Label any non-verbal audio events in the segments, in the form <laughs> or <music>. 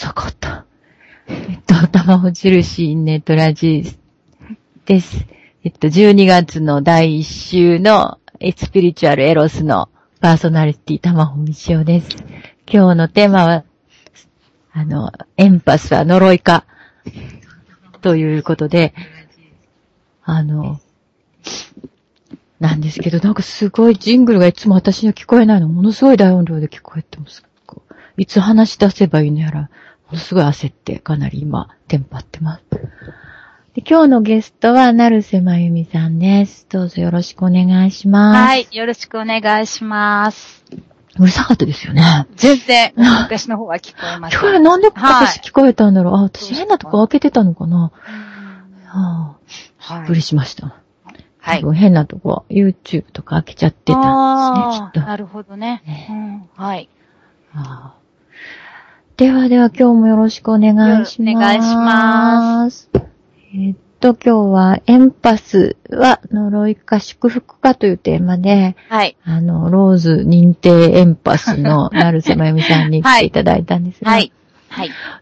遅かった。えっと、玉印ネットラジです。えっと、12月の第1週のエスピリチュアルエロスのパーソナリティ玉穂道夫です。今日のテーマは、あの、エンパスは呪いか、ということで、あの、なんですけど、なんかすごいジングルがいつも私には聞こえないの。ものすごい大音量で聞こえてます。いつ話し出せばいいのやら、ものすごい焦って、かなり今、テンパってます。で今日のゲストは、成瀬まゆみさんです。どうぞよろしくお願いします。はい。よろしくお願いします。うるさかったですよね。全然、私の方は聞こえます。聞こえるなんではい私聞こえたんだろう、あ、私そうそう変なとこ開けてたのかな、はあ、はい。びっくりしました。はい変なとこ、YouTube とか開けちゃってたんですね、きっと。なるほどね。ねうんはい。ああではでは今日もよろしくお願いします。。お願いしますえっと、今日はエンパスは呪いか祝福かというテーマで、はい。あの、ローズ認定エンパスの成瀬まゆみさんに来ていただいたんですが、はい。はい。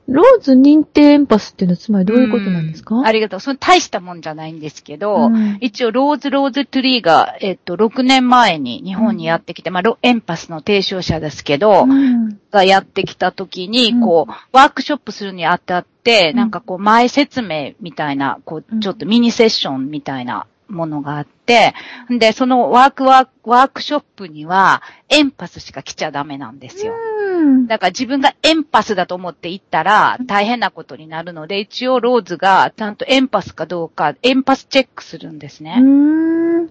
ローズ認定エンパスっていうのはつまりどういうことなんですか？うん。ありがとう。その大したもんじゃないんですけど、うん。一応、ローズ・ローズ・トゥリーが、えっと、6年前に日本にやってきて、まあ、ロエンパスの提唱者ですけど、うん。がやってきた時に、うん。こう、ワークショップするにあたって、うん。なんかこう、前説明みたいな、こうん。う、ちょっとミニセッションみたいなものがあって、で、そのワークワーク、ワークショップには、エンパスしか来ちゃダメなんですよ。うんだから自分がエンパスだと思って行ったら大変なことになるので、一応ローズがちゃんとエンパスかどうか、エンパスチェックするんですうね。ん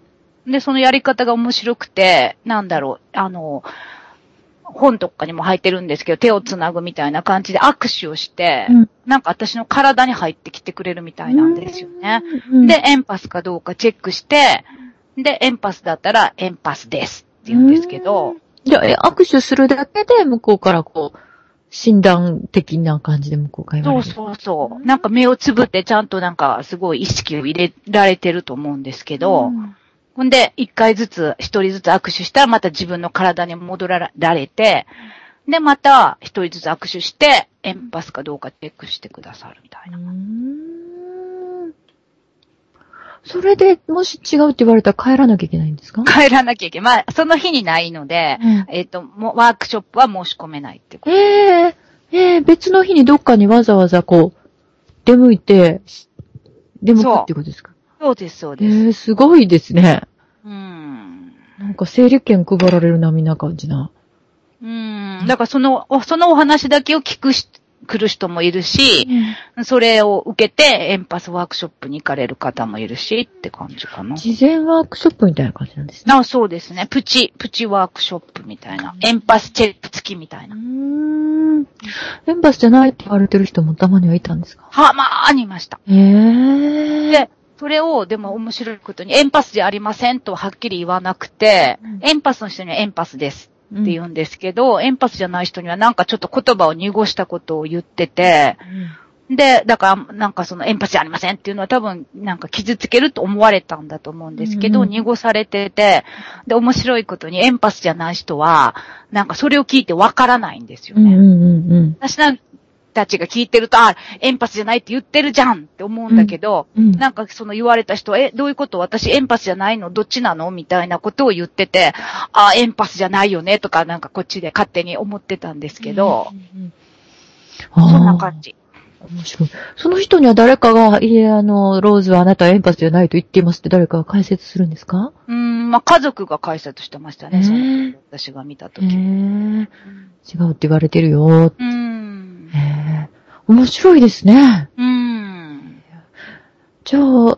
で、そのやり方が面白くて、なんだろう、あの、本とかにも入ってるんですけど、手をつなぐみたいな感じで握手をして、うんなんか私の体に入ってきてくれるみたいなんですよね。うんで、エンパスかどうかチェックして、で、エンパスだったらエンパスですって言うんですけど、じゃあ、え握手するだけで向こうからこう、診断的な感じで向こうから。そうそうそう。なんか目をつぶってちゃんとなんかすごい意識を入れられてると思うんですけど、んほんで、一回ずつ、一人ずつ握手したらまた自分の体に戻られて、で、また一人ずつ握手して、エンパスかどうかチェックしてくださるみたいうな。それで、もし違うって言われたら帰らなきゃいけないんですか？帰らなきゃいけない。まあ、その日にないので、うんえっ、と、もうワークショップは申し込めないってこと。ええええ別の日にどっかにわざわざこう、出向いて、出向くってことですか？そうです、そうえです。えすごいですね。うん。なんか整理券配られる並な感じな。うん。だからその、おそのお話だけを聞くし、来る人もいるし、それを受けて、エンパスワークショップに行かれる方もいるし、って感じかな。事前ワークショップみたいな感じなんですね。あ、そうですね。プチ、プチワークショップみたいな。エンパスチェック付きみたいうな。ーん。エンパスじゃないって言われてる人もたまにはいたんですか？は、まあ、にいました。へえ。で、それを、でも面白いことに、エンパスじゃありませんとはっきり言わなくて、うん。エンパスの人にはエンパスですっって言うんですけど、エンパスじゃない人にはなんかちょっと言葉を濁したことを言ってて、で、だから、なんかそのエンパスじゃありませんっていうのは多分、なんか傷つけると思われたんだと思うんですけど、うん濁されてて、で、面白いことにエンパスじゃない人は、なんかそれを聞いてわからないんですよね。うんうんたちが聞いてると、あ、エンパスじゃないって言ってるじゃんって思うんだけど、うんなんかその言われた人は、え、どういうこと？私エンパスじゃないの？どっちなの？みたいなことを言ってて、あ、エンパスじゃないよね？とか、なんかこっちで勝手に思ってたんですけど、うんうんそんなあ感じ。あ、面白い。その人には誰かが、いえ、あの、ローズはあなたはエンパスじゃないと言っていますって誰かが解説するんですか？うーん、まあ、家族が解説してましたね、へーその時私が見たへとき。え。違うって言われてるよ。うーん。面白いですね。うーん。じゃあ、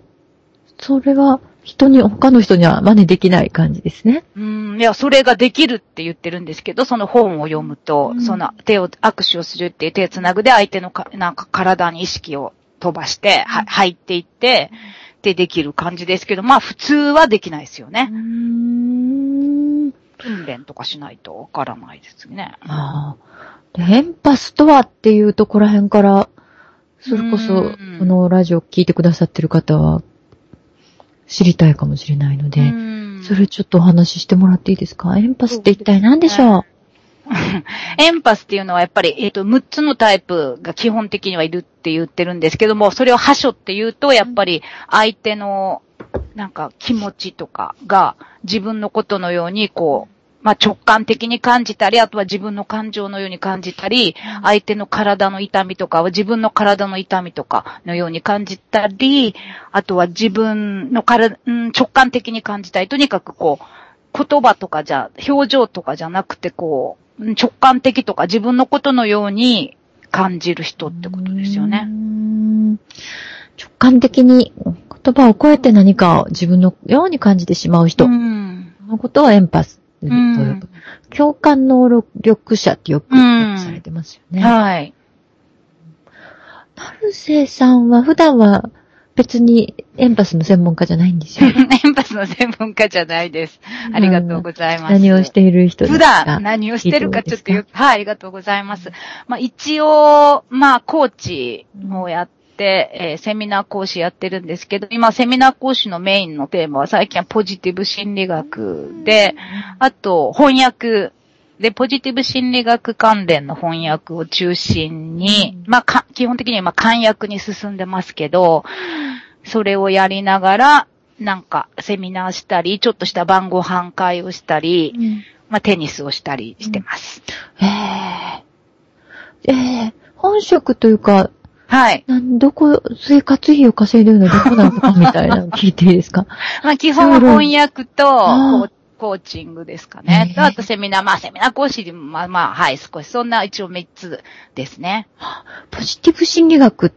それは人に、他の人には真似できない感じですね。うーん、いや、それができるって言ってるんですけど、その本を読むと、うんその手を、握手をするっていう手をつなぐで相手のか、なんか体に意識を飛ばして、は入っていって、でできる感じですけど、まあ普通はできないですようーね。ん。訓練とかしないとわからないですね。ああ。でエンパスとはっていうところら辺から、それこそうん、このラジオ聞いてくださってる方は、知りたいかもしれないので、うん。それちょっとお話ししてもらっていいですか？エンパスって一体何でしょう？<laughs> エンパスっていうのはやっぱり、えっ、と、6つのタイプが基本的にはいるって言ってるんですけども、それを覇所って言うと、やっぱり相手の、なんか気持ちとかが自分のことのように、こう、まあ、直感的に感じたり、あとは自分の感情のように感じたり、相手の体の痛みとかは自分の体の痛みとかのように感じたり、あとは自分の体、うん、直感的に感じたり、とにかくこう、言葉とかじゃ、表情とかじゃなくてこう、直感的とか自分のことのように感じる人ってことですよね。直感的に言葉を超えて何かを自分のように感じてしまう人。そのことはエンパスうん、共感能力者ってよくされてますよね。はい。なるせいさんは普段は別にエンパスの専門家じゃないんですよ。<laughs> エンパスの専門家じゃないです。ありがとうございます。何をしている人ですか？普段何をしてるかちょっとよく、はい、ありがとうございます。まあ一応、まあコーチをやって、えー、セミナー講師やってるんですけど、今セミナー講師のメインのテーマは最近はポジティブ心理学で、あと翻訳で、ポジティブ心理学関連の翻訳を中心に、まあ、基本的にはま簡約に進んでますけど、それをやりながら、なんか、セミナーしたり、ちょっとした晩ご飯会をしたり、うん、まあ、テニスをしたりしてます。うん、ええー、えー、本職というか、はい。どこ、生活費を稼いでるのはどこなのかみたいなの聞いていいですか？<laughs> まあ基本は翻訳と、コーチングですかね。あとセミナー、まあセミナー講師まあまあ、はい、少し、そんな一応3つですね。ポジティブ心理学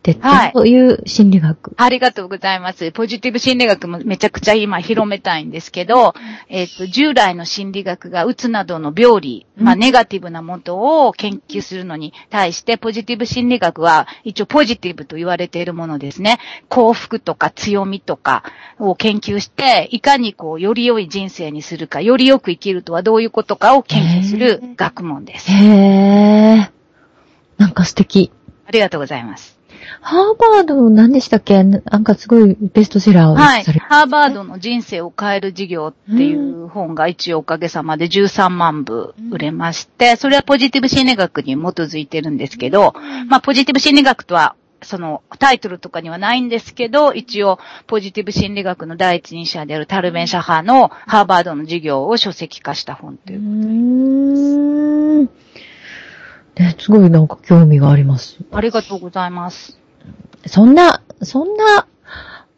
ってどういう心理学、はい、ありがとうございます。ポジティブ心理学もめちゃくちゃ今広めたいんですけど、えっ、ー、と、従来の心理学がうつなどの病理、まあ、ネガティブなものを研究するのに対して、ポジティブ心理学は一応ポジティブと言われているものですね。幸福とか強みとかを研究して、いかにこう、より良い人生にするか、よりよく生きるとはどういうことかを研究する学問です。へー。なんか素敵。ありがとうございます。ハーバードの何でしたっけ？なんかすごいベストセラーをはい。ハーバードの人生を変える事業っていう本が一応おかげさまで13万部売れまして、それはポジティブ心理学に基づいてるんですけど、まあポジティブ心理学とはそのタイトルとかにはないんですけど、一応ポジティブ心理学の第一人者であるタルベン・シャハのハーバードの授業を書籍化した本ということです。ね、すごいなんか興味があります。ありがとうございます。そんな、そんな、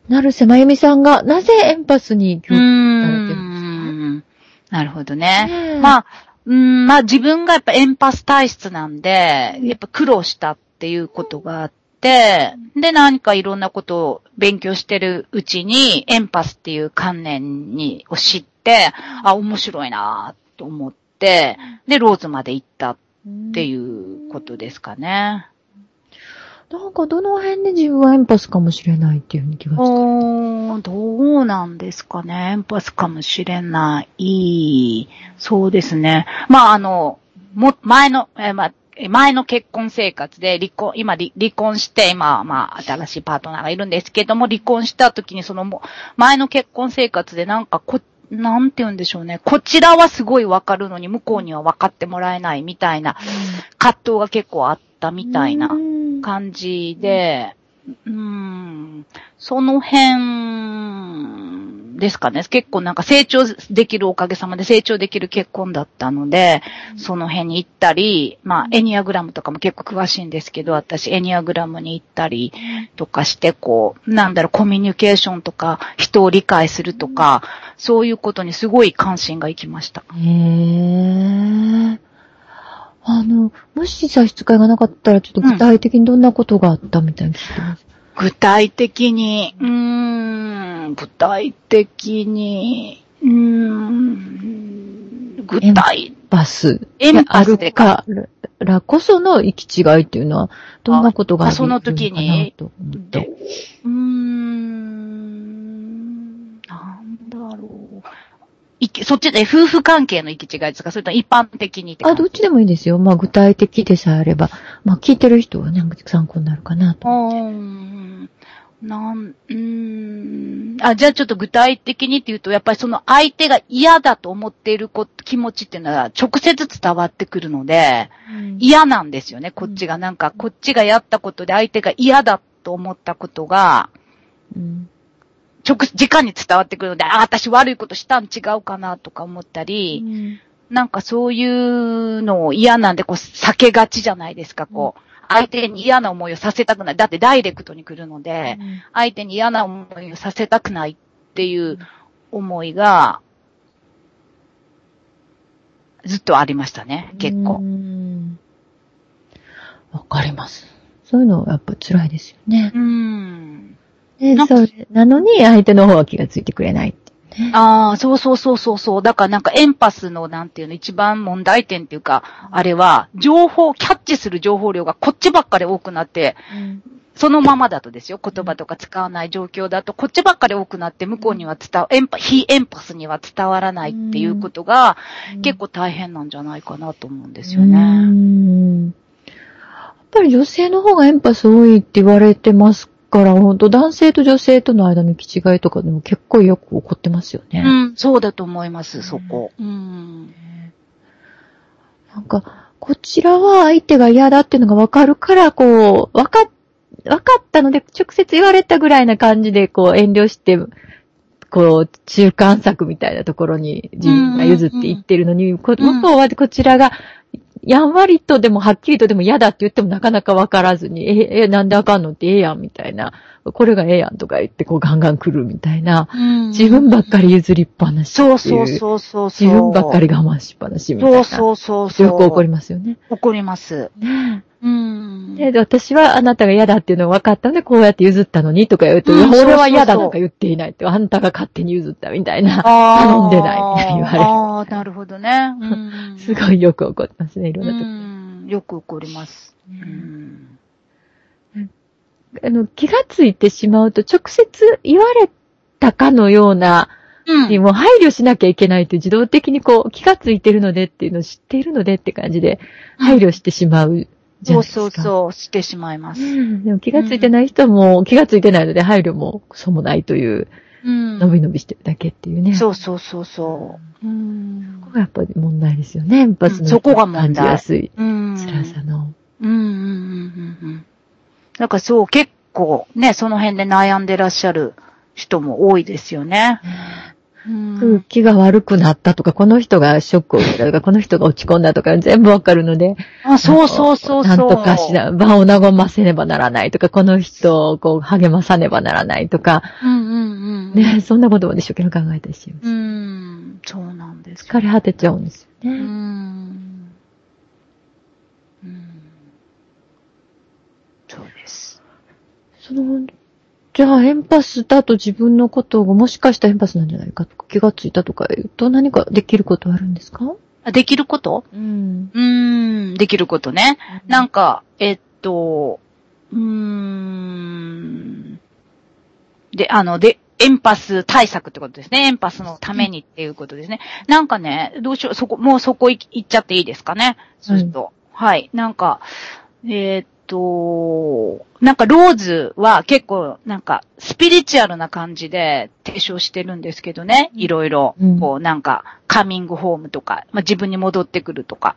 成瀬まゆみさんがなぜエンパスに興味されてるんですか？なるほどね。まあ、うん、まあ自分がやっぱエンパス体質なんで、やっぱ苦労したっていうことがあって、で、何かいろんなことを勉強してるうちに、エンパスっていう観念に、を知って、あ、面白いなと思って、で、ローズまで行ったっていうことですかね。なんかどの辺で自分はエンパスかもしれないっていう気がしておどうなんですかね。エンパスかもしれない。そうですね。まあ、あの、も、前の、えまあ、前の結婚生活で離婚、今離婚して、今、まあ、新しいパートナーがいるんですけども、離婚した時にそのも、前の結婚生活でなんかこ、なんて言うんでしょうね。こちらはすごいわかるのに、向こうには分かってもらえないみたいな葛藤が結構あったみたいな感じで、うん、その辺ですかね。結構なんか成長できるおかげさまで成長できる結婚だったので、その辺に行ったり、まあエニアグラムとかも結構詳しいんですけど、私エニアグラムに行ったりとかして、こう、なんだろう、コミュニケーションとか、人を理解するとか、そういうことにすごい関心がいきました。へー。あの、もし差し支えがなかったら、ちょっと具体的にどんなことがあったみたいに聞いてます。具体的に、うーん、具体的に、うーん、具体。バス。エンパスでか。らこその行き違いっていうのは、どんなことがあるのかなと思って。その時に、うーん、なんだろう。そっちで夫婦関係の行き違いですかそれと一般的にあ、どっちでもいいですよ。まあ具体的でさえあれば。まあ聞いてる人はね、参考になるかなと。うん。なん、うーん。あ、じゃあちょっと具体的にって言うと、やっぱりその相手が嫌だと思っているこ気持ちっていうのは直接伝わってくるので、嫌なんですよね、こっちが。なんか、こっちがやったことで相手が嫌だと思ったことが、うん直、直に伝わってくるので、あ、私悪いことしたん違うかなとか思ったり、なんかそういうのを嫌なんで、こう、避けがちじゃないですか、こう。相手に嫌な思いをさせたくない。だってダイレクトに来るので、相手に嫌な思いをさせたくないっていう思いが、ずっとありましたね、結う構。んわかります。そういうのはやっぱ辛いですよねう。ん。それなのに相手の方は気がついてくれない。ああ、そうそうそうそうそう。だからなんかエンパスのなんていうの一番問題点っていうか、あれは、情報、キャッチする情報量がこっちばっかり多くなって、そのままだとですよ。言葉とか使わない状況だと、こっちばっかり多くなって、向こうには伝わ、エンパ、非エンパスには伝わらないっていうことが、結構大変なんじゃないかなと思うんですようね。んやっぱり女性の方がエンパス多いって言われてますから、本当男性と女性との間の行き違いとかでも結構よく起こってますよね。うん、そうだと思います、そこ。うん。なんか、こちらは相手が嫌だっていうのが分かるから、こう、分かっ、分かったので、直接言われたぐらいな感じで、こう、遠慮して、こう、中間策みたいなところに自分が譲っていってるのに、こうん向こうはこちらが、やんわりとでもはっきりとでも嫌だって言ってもなかなかわからずに、え、え、なんであかんのってええやんみたいな、これがええやんとか言ってこうガンガン来るみたいな、自分ばっかり譲りっぱなしそうそうそうそうそう。自分ばっかり我慢しっぱなしみたいな。そうそうそう。よく起こりますよね。起こります。ねうん。で、私はあなたが嫌だっていうのが分かったので、こうやって譲ったのにとか言うと、うん俺は嫌だなんか言っていないって、あんたが勝手に譲ったみたいな、頼んでないみたいに言われるああ、なるほどね。うん <laughs> すごいよく起こってますね、いろんな時。うん。よく起こります。うん。あの、気がついてしまうと、直接言われたかのような、にうん。も配慮しなきゃいけないと自動的にこう、気がついてるのでっていうのを知っているのでって感じで、配慮してしまうじゃそうないですか。そうそう、してしまいます。うんでも気がついてない人はもう気がついてないので配慮もクソもないという、うん。伸び伸びしてるだけっていうね。そうそうそうそう。うんここがやっぱり問題ですよね。エンパスのそこが問題感じやすいうん。辛さの。うんうんうんうんうん。だからそう、結構ね、その辺で悩んでらっしゃる人も多いですよね。うん空気が悪くなったとか、この人がショックを受けたとか、この人が落ち込んだとか、全部わかるので、あ、そうそうそうそう。なんとかしな、場を和ませねばならないとか、この人をこう励まさねばならないとか、うんうんうん。ね、そんなことまで一生懸命考えたりしてます。うん。そうなんですよ。疲れ果てちゃうんですようね。ん。うん。そうです。その、じゃあ、エンパスだと自分のことがもしかしたらエンパスなんじゃないかとか気がついたとか言うと何かできることはあるんですか？あできること？うん。うーん、できることね。なんか、えっと、うーん。で、あの、で、エンパス対策ってことですね。エンパスのためにっていうことですね。なんかね、どうしよう、そこ、もうそこ行っちゃっていいですかね？そうすると。はい。なんか、えーっと、なんかローズは結構なんかスピリチュアルな感じで提唱してるんですけどね。いろいろ。うん、こうなんかカミングホームとか、まあ、自分に戻ってくるとか、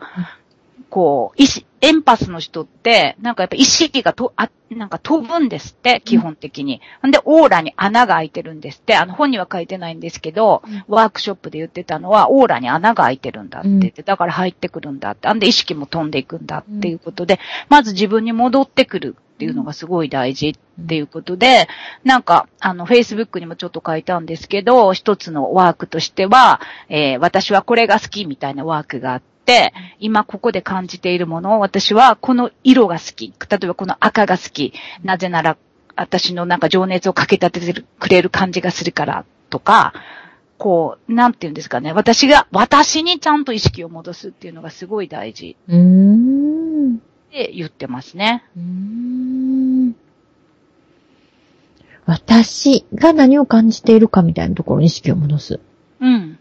こう、意識、エンパスの人って、なんかやっぱ意識がと、あ、なんか飛ぶんですって、基本的に。んで、オーラに穴が開いてるんですって、あの本には書いてないんですけど、ワークショップで言ってたのは、オーラに穴が開いてるんだって言って、だから入ってくるんだって、あんで意識も飛んでいくんだっていうことで、まず自分に戻ってくるっていうのがすごい大事っていうことで、なんか、あの、Facebook にもちょっと書いたんですけど、一つのワークとしては、えー私はこれが好きみたいなワークがあって、今ここで感じているものを私はこの色が好き。例えばこの赤が好き。なぜなら私のなんか情熱をかけ立ててくれる感じがするからとか、こう、なんて言うんですかね。私が、私にちゃんと意識を戻すっていうのがすごい大事うーん。って言ってますね。うーん私が何を感じているかみたいなところに意識を戻す。うん。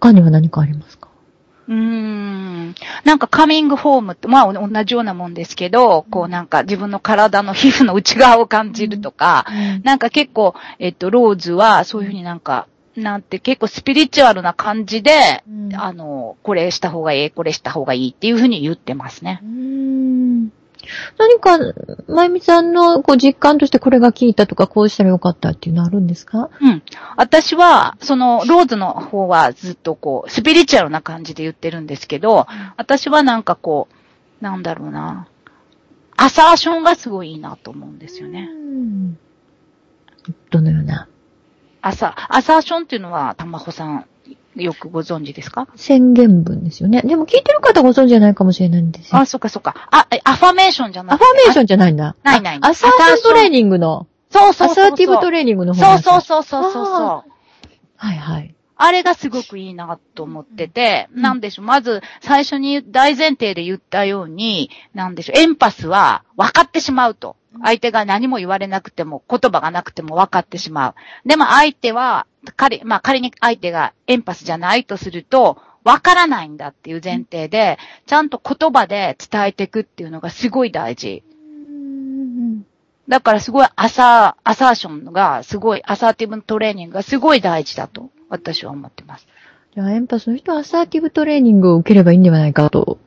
他には何かありますか？うーん。なんかカミングホームって、まあ同じようなもんですけど、こうなんか自分の体の皮膚の内側を感じるとか、なんか結構、えっと、ローズはそういうふうになんか、なんて結構スピリチュアルな感じで、うんあの、これした方がいい、これした方がいいっていうふうに言ってますねう。ん何か、まゆみさんのこう実感としてこれが効いたとか、こうしたらよかったっていうのあるんですか？うん。私は、その、ローズの方はずっとこう、スピリチュアルな感じで言ってるんですけど、私はなんかこう、なんだろうな、アサーションがすごいいいなと思うんですよね。うんどのような？アサ、アサーションっていうのは、たまほさん、よくご存知ですか？宣言文ですよね。でも聞いてる方ご存知じゃないかもしれないんですよ。あ、そっかそっか。あ、えアファメーションじゃなアくて。ファメーションじゃないんだ。ないないあアサーティブトレーニングの、そうそうそうそう。アサーティブトレーニングの方そうそうそうそうそうそう。はいはい。あれがすごくいいなと思ってて、うんなんでしょう。まず、最初に大前提で言ったように、なんでしょう。エンパスは分かってしまうと。相手が何も言われなくても、言葉がなくても分かってしまう。でも相手は、仮、まあ仮に相手がエンパスじゃないとすると、分からないんだっていう前提で、ちゃんと言葉で伝えていくっていうのがすごい大事。だからすごいアサー、アサーションがすごい、アサーティブトレーニングがすごい大事だと私は思ってます。じゃあ、エンパスの人はアサーティブトレーニングを受ければいいんではないかと。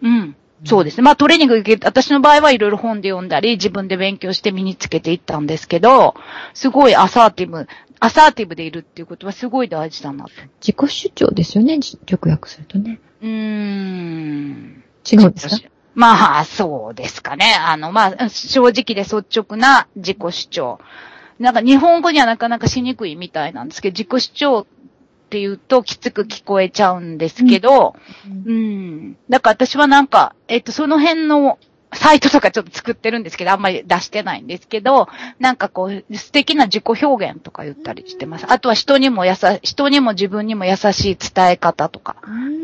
うん。そうですね。まあトレーニング受け、私の場合はいろいろ本で読んだり、自分で勉強して身につけていったんですけど、すごいアサーティブ、アサーティブでいるっていうことはすごい大事だなと。自己主張ですよね、じ直訳するとね。うーん。違うんですか？まあ、そうですかね。あの、まあ、正直で率直な自己主張。なんか日本語にはなかなかしにくいみたいなんですけど、自己主張って言うときつく聞こえちゃうんですけど、うん。だから私はなんか、えっと、その辺のサイトとかちょっと作ってるんですけど、あんまり出してないんですけど、なんかこう、素敵な自己表現とか言ったりしてます。あとは人にもやさ、人にも自分にも優しい伝え方とか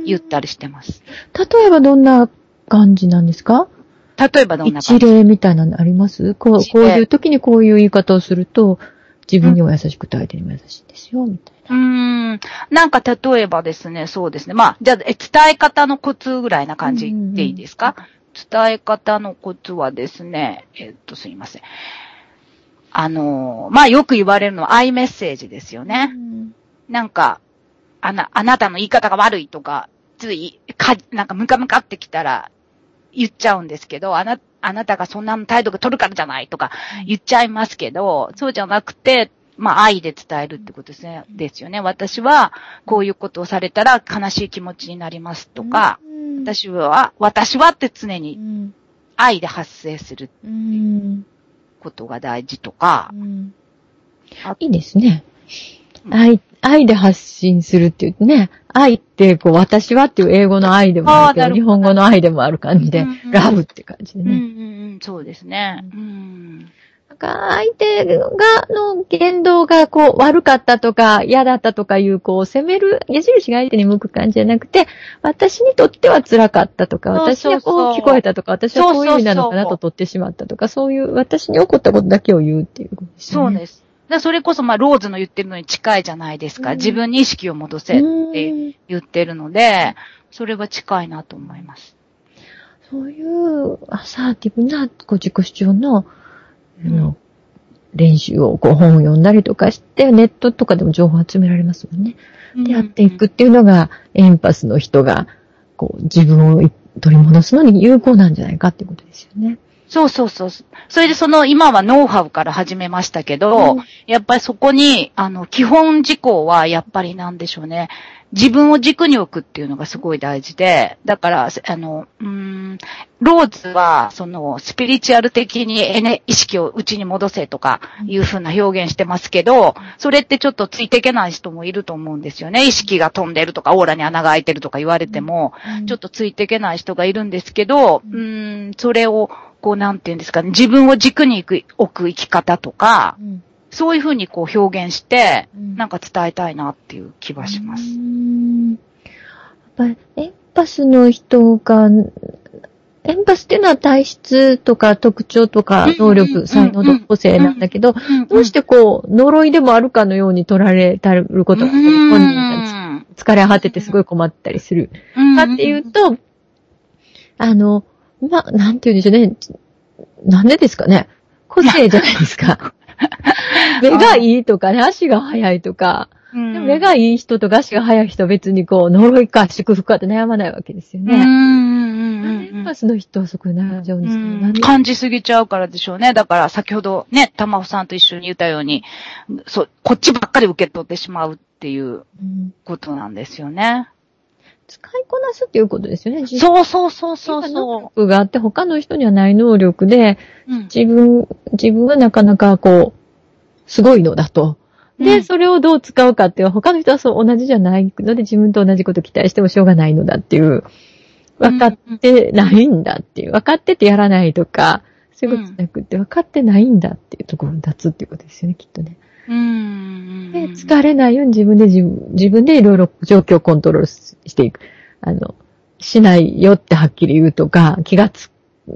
言ったりしてます。例えばどんな感じなんですか？例えばどんな感一じ例みたいなのあります？こう一例こういう時にこういう言い方をすると、自分にも優しくて相手にも優しいんですよ、みたいうーん。なんか例えばですね、そうですね。まあ、じゃあ、え伝え方のコツぐらいな感じでいいですか、伝え方のコツはですね、えっと、すいません。あのーまあ、よく言われるのはアイメッセージですよな。ね。なんか、あな、あなたの言い方が悪いとか、つい、か、なんかムカムカってきたら言っちゃうんですけど、あな、あなたがそんな態度が取るからじゃないとか言っちゃいますけど、そうじゃなくて、まあ愛で伝えるってことですね。ですよね。私はこういうことをされたら悲しい気持ちになりますとか、うん、私は、私はって常うにん、愛で発生するうんことが大事とかう、んあいいですね。うん愛、愛で発信するって言ってね、愛ってこう、私はっていう英語の愛でもあるけど、日本語の愛でもある感じでうんうん、ラブって感じでうんうんね。うん、そうですね。ううん。なんか相手が、の言動がこう悪かったとか嫌だったとかいうこう責める矢印が相手に向く感じじゃなくて、私にとっては辛かったとか、私はこう聞こえたとか、私はこういう意味なのかなと取ってしまったとか、そういう私に起こったことだけを言うっていうことですよね。そうです。だそれこそ、まあ、ローズの言ってるのに近いじゃないですか。うん自分に意識を戻せってうん言ってるので、それは近いなと思います。そういうアサーティブなこう自己主張の、あうんの練習をこう本を読んだりとかして、ネットとかでも情報集められますもんね。で、やっていくっていうのが、エンパスの人が、こう、自分をい取り戻すのに有効なんじゃないかっていうことですよね。そうそうそう。それでその、今はノウハウから始めましたけど、うんやっぱりそこに、あの、基本事項は、やっぱりなんでしょうね。自分を軸に置くっていうのがすごい大事で、だから、あの、うーん、ローズは、その、スピリチュアル的にエネ、意識を内に戻せとか、いう風な表現してますけど、それってちょっとついていけない人もいると思うんですよね。意識が飛んでるとか、オーラに穴が開いてるとか言われても、ちょっとついていけない人がいるんですけど、うーん、それを、こう、なんていうんですかね、自分を軸に置く置く生き方とか、うん。そういうふうにこう表現して、うん。なんか伝えたいなっていう気はします。うーん。やっぱり、エンパスの人が、エンパスっていうのは体質とか特徴とか能力、才能と個性なんだけど、どうしてこう、呪いでもあるかのように取られたることが、本人たち疲れ果ててすごい困ったりする。うんかっていうと、あの、まあ、なんて言うんでしょうね。なんでですかね。個性じゃないですか。<laughs> 目がいいとかね、足が速いとか、うんでも目がいい人とか足が速い人は別にこう、呪いか祝福かって悩まないわけですようんうんね。うんなんでエンパスの人はそこで悩んじゃうんですかね。うん感じすぎちゃうからでしょうね。だから先ほどね、玉穂さんと一緒に言ったように、そう、こっちばっかり受け取ってしまうっていううんことなんですよね。使いこなすっていうことですよね。う。そうそうそうそう能そ力があって他の人にはない能力で、う。うん自分、自分はなかなかこう、すごいのだと。で、うんそれをどう使うかっていう、他の人はそう同じじゃないので、自分と同じこと期待してもしょうがないのだっていう、分かってないんだっていう、分かっててやらないとか、そういうことじゃなくて、分かってないんだっていうところに立つっていうことですよね、きっとね。うん。で、疲れないように自分で自分、自分でいろいろ状況をコントロールしていく。あの、しないよってはっきり言うとか、気がつ、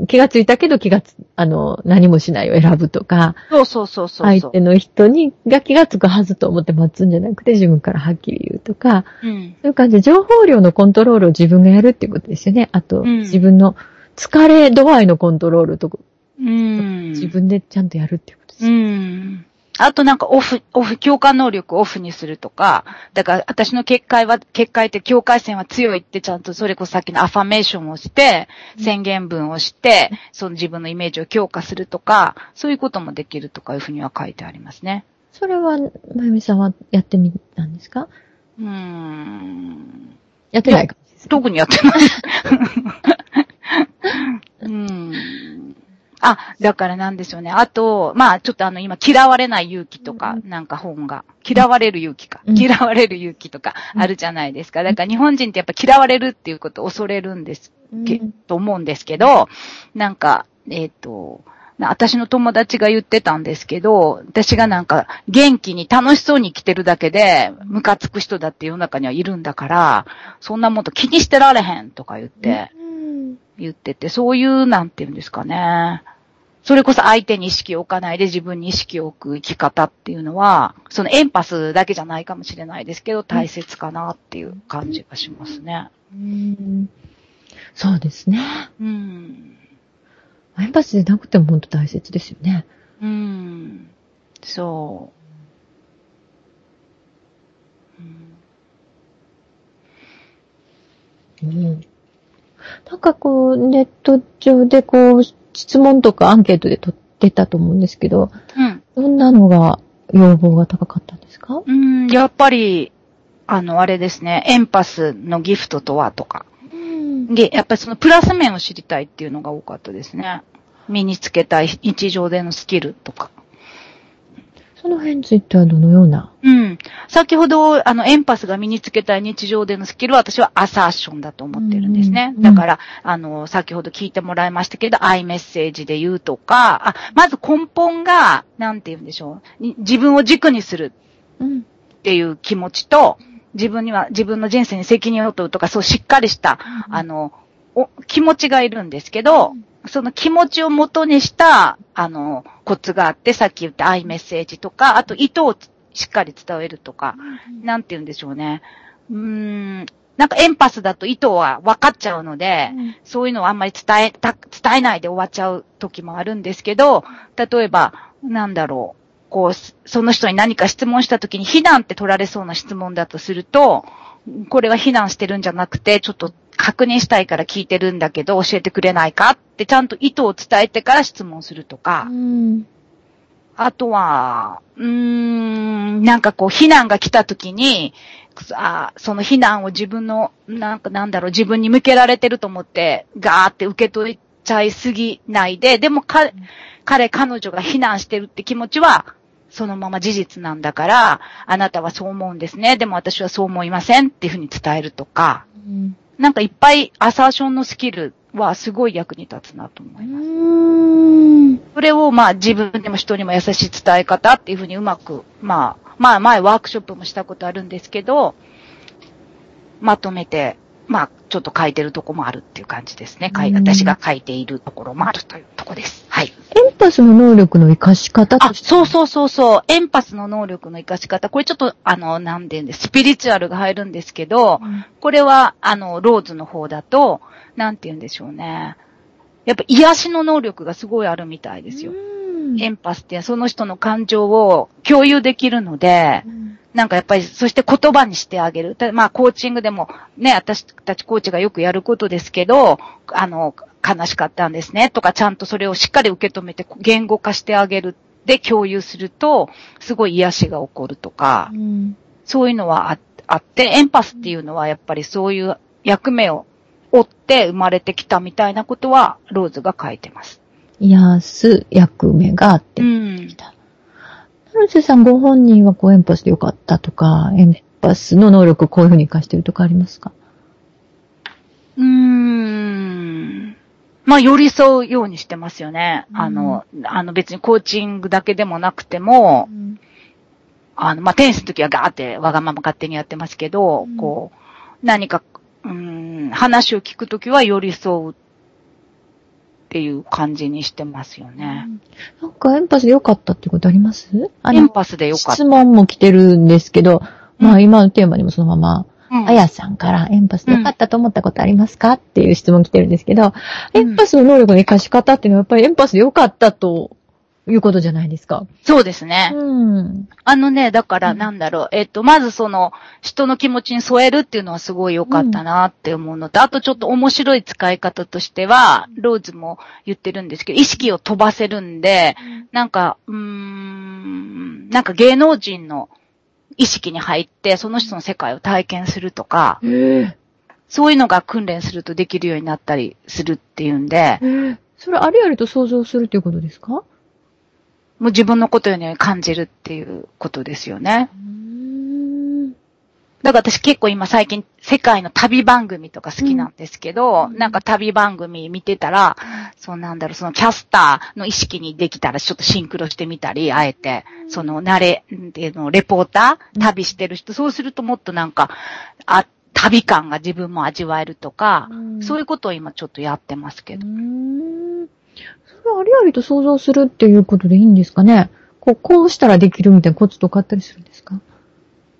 気がついたけど気がつ、あの、何もしないを選ぶとか、そうそうそうそう。相手の人に、が気がつくはずと思って待つんじゃなくて自分からはっきり言うとか、うん。そういう感じで情報量のコントロールを自分がやるっていうことですよね。あと、うん自分の疲れ度合いのコントロールと、うん。自分でちゃんとやるっていうことです。うん。あとなんかオフ、オフ、共感能力をオフにするとか、だから私の結界は、結界って境界線は強いってちゃんとそれこそさっきのアファメーションをして、宣言文をして、その自分のイメージを強化するとか、そういうこともできるとかいうふうには書いてありますね。それは、まゆみさんはやってみたんですか？うーん。やってないか？特にやってない。<laughs> うん。あ、だからなんですよね。あと、まあちょっとあの今、嫌われない勇気とか、うんなんか本が、嫌われる勇気か、うん。嫌われる勇気とかあるじゃないですか。だから日本人ってやっぱ嫌われるっていうことを恐れるんですけ、うん。と思うんですけど、なんか、えっ、と、な私の友達が言ってたんですけど、私がなんか元気に楽しそうに生きてるだけで、ムカつく人だって世の中にはいるんだから、そんなもんと気にしてられへんとか言って、うん言ってて、そういう、なんていうんですかね。それこそ相手に意識を置かないで自分に意識を置く生き方っていうのは、そのエンパスだけじゃないかもしれないですけど、大切かなっていう感じがしますね。うんそうですね。うん。エンパスでなくても本当大切ですよね。うん。そう。うんうん。なんかこう、ネット上でこう、質問とかアンケートで取ってたと思うんですけど、うん。どんなのが要望が高かったんですか？うん、やっぱり、あの、あれですね、エンパスのギフトとはとか。うん。で、やっぱりそのプラス面を知りたいっていうのが多かったですね。身につけたい日常でのスキルとか。その辺についてはどのような？うん。先ほど、あの、エンパスが身につけたい日常でのスキルは私はアサーションだと思ってるんですね。うんだから、あの、先ほど聞いてもらいましたけど、アイメッセージで言うとか、あ、まず根本が、なんて言うんでしょう。に自分を軸にするうん。っていう気持ちと、自分には、自分の人生に責任を取るとか、そうしっかりした、あの、お気持ちがいるんですけど、その気持ちを元にした、あの、コツがあって、さっき言ったアイメッセージとか、あと意図をしっかり伝えるとか、なんて言うんでしょうね。うーん、なんかエンパスだと意図は分かっちゃうので、そういうのをあんまり伝えた、伝えないで終わっちゃう時もあるんですけど、例えば、なんだろう、こう、その人に何か質問した時に非難って取られそうな質問だとすると、これは非難してるんじゃなくて、ちょっと確認したいから聞いてるんだけど、教えてくれないかってちゃんと意図を伝えてから質問するとか、うん。あとは、うーん、なんかこう、非難が来た時に、あその非難を自分の、なんかなんだろう、自分に向けられてると思って、ガーって受け取っちゃいすぎないで、でもか、彼、彼女が非難してるって気持ちは、そのまま事実なんだから、あなたはそう思うんですね。でも私はそう思いませんっていうふうに伝えるとか、うん。なんかいっぱいアサーションのスキルはすごい役に立つなと思います。うん。それをまあ自分にも人にも優しい伝え方っていうふうにうまく、まあ、まあ前ワークショップもしたことあるんですけど、まとめて、まあちょっと書いてるとこもあるっていう感じですね。私が書いているところもあるというところです。はい。エンパスの能力の活かし方あ。そうそうそうそう。エンパスの能力の活かし方。これちょっと、あの、なんて言うんです、スピリチュアルが入るんですけど、うんこれは、あの、ローズの方だと、なんて言うんでしょうね。やっぱ癒しの能力がすごいあるみたいですよ。うんエンパスってその人の感情を共有できるので、なんかやっぱり、そして言葉にしてあげる。たまあ、コーチングでも、ね、私たちコーチがよくやることですけど、あの、悲しかったんですね、とか、ちゃんとそれをしっかり受け止めて、言語化してあげる。で、共有すると、すごい癒しが起こるとかう、んそういうのはああって、エンパスっていうのはやっぱりそういう役目を負って生まれてきたみたいなことは、ローズが書いてます。癒す役目があってうんき。た。ナルセさんご本人はこうエンパスでよかったとか、エンパスの能力をこういうふうに活かしてるとかありますか？うーん。まあ、寄り添うようにしてますよね。うんあの、あの別にコーチングだけでもなくても、あの、まあ、テニスの時はガーってわがまま勝手にやってますけど、うんこう、何か、うーん、話を聞くときは寄り添うっていう感じにしてますよね。なんかエンパスでよかったってことあります？エンパスでよかった。質問も来てるんですけど、まうん。あ今のテーマにもそのまま、うん。あやさんからエンパスでよかったと思ったことありますか？っていう質問来てるんですけど、うん。エンパスの能力の活かし方っていうのはやっぱりエンパスでよかったということじゃないですか。そうですね。うん。あのね、だからうん。なんだろう、えっと、まずその、人の気持ちに添えるっていうのはすごい良かったなって思うのと、あとちょっと面白い使い方としては、ローズも言ってるんですけど、意識を飛ばせるんで、なんか、うーん、なんか芸能人の意識に入って、その人の世界を体験するとか、そういうのが訓練するとできるようになったりするっていうんで、それありありと想像するということですか？もう自分のことのように感じるっていうことですよね。だから私結構今最近世界の旅番組とか好きなんですけど、うん。なんか旅番組見てたら、そうなんだろう、そのキャスターの意識にできたらちょっとシンクロしてみたり、あえて、その慣れ、の、レポーター旅してる人、そうするともっとなんか、あ、旅感が自分も味わえるとか、そういうことを今ちょっとやってますけうど。んそれありありと想像するっていうことでいいんですかね？こう、こうしたらできるみたいなコツとかあったりするんですか？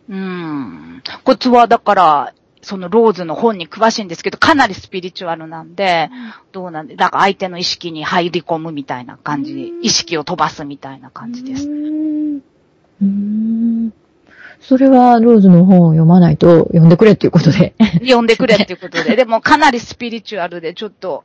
うん。コツはだから、そのローズの本に詳しいんですけど、かなりスピリチュアルなんで、どうなんで、だから相手の意識に入り込むみたいな感じうん、意識を飛ばすみたいな感じです。うんそれはローズの本を読まないと読んでくれっていうことで。読んでくれっていうことで。でもかなりスピリチュアルで、ちょっと。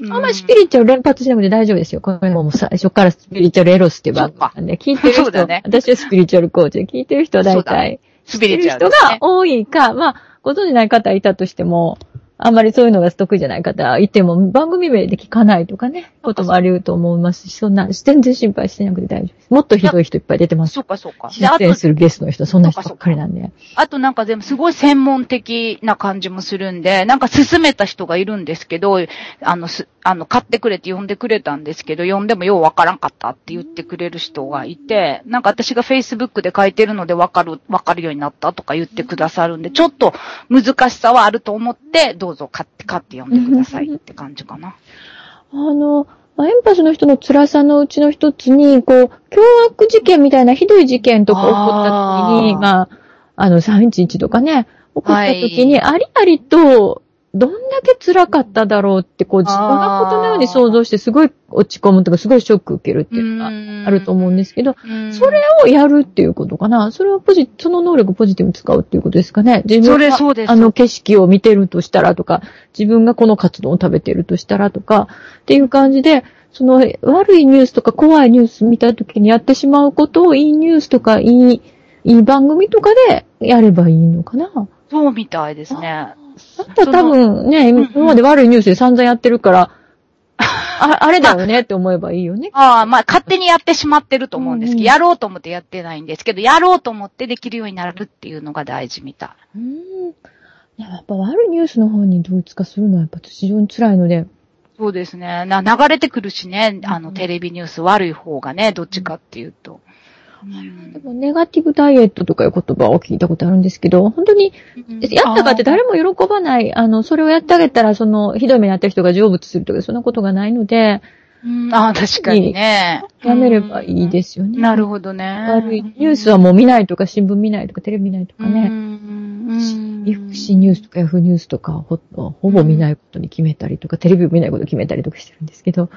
うん。あんまりスピリチュアル連発しなくて大丈夫ですよ。これももう最初からスピリチュアルエロスって番組なんで、聞いてる人、ね。私はスピリチュアルコーチ。で聞いてる人は大体、スピリチュアルね。が多いか、まあ、ご存じない方いたとしても、あんまりそういうのが得意じゃない方いても、番組名で聞かないとかね、こともあり得ると思いますし、そんな、全然心配してなくて大丈夫です。もっとひどい人いっぱい出てます。そうかそうか。出演、するゲストの人、そんな人ばっかりなんで。あとなんか全部すごい専門的な感じもするんで、なんか勧めた人がいるんですけど、あの、す、あの、買ってくれって呼んでくれたんですけど、呼んでもようわからんかったって言ってくれる人がいて、なんか私が Facebook で書いてるのでわかる、わかるようになったとか言ってくださるんで、ちょっと難しさはあると思って、どうぞ買って、買って読んでくださいって感じかな。あの、まあエンパスの人の辛さのうちの一つに、こう、凶悪事件みたいなひどい事件とか起こった時に、あーまあ、あの、311とかね、起こった時に、はありありと、どんだけ辛かっただろうって、こう、自分のことのように想像して、すごい落ち込むとか、すごいショック受けるっていうのがあると思うんですけど、うんそれをやるっていうことかな。それをポジ、その能力をポジティブに使うっていうことですかね。自分があの景色を見てるとしたらとか、自分がこのカツ丼を食べてるとしたらとか、っていう感じで、その悪いニュースとか怖いニュース見た時にやってしまうことをいいニュースとかいい、いい番組とかでやればいいのかな。そうみたいですね。だったら多分ね、ん今まで悪いニュースで散々やってるから、<laughs> ああれだよねって思えばいいよね。ああ、まあ、勝手にやってしまってると思うんですけど、やろうと思ってやってないんですけど、やろうと思ってできるようになるっていうのが大事みたい。うん。いや、やっぱ悪いニュースの方に同一化するのはやっぱ非常に辛いので、そうですね。な、流れてくるしね、あの、うんテレビニュース悪い方がね、どっちかっていうと。でもネガティブダイエットとかいう言葉を聞いたことあるんですけど、本当に、やったかって誰も喜ばない、あの、それをやってあげたら、その、ひどい目に遭った人が成仏するとか、そんなことがないので、うん、ああ、確かにね。やめればいいですよね。なるほどね。悪いニュースはもう見ないとか、新聞見ないとか、テレビ見ないとかうね。ん。イフシニュースとかヤフーニュースとかほ、ほぼ見ないことに決めたりとか、テレビを見ないことに決めたりとかしてるんですけど、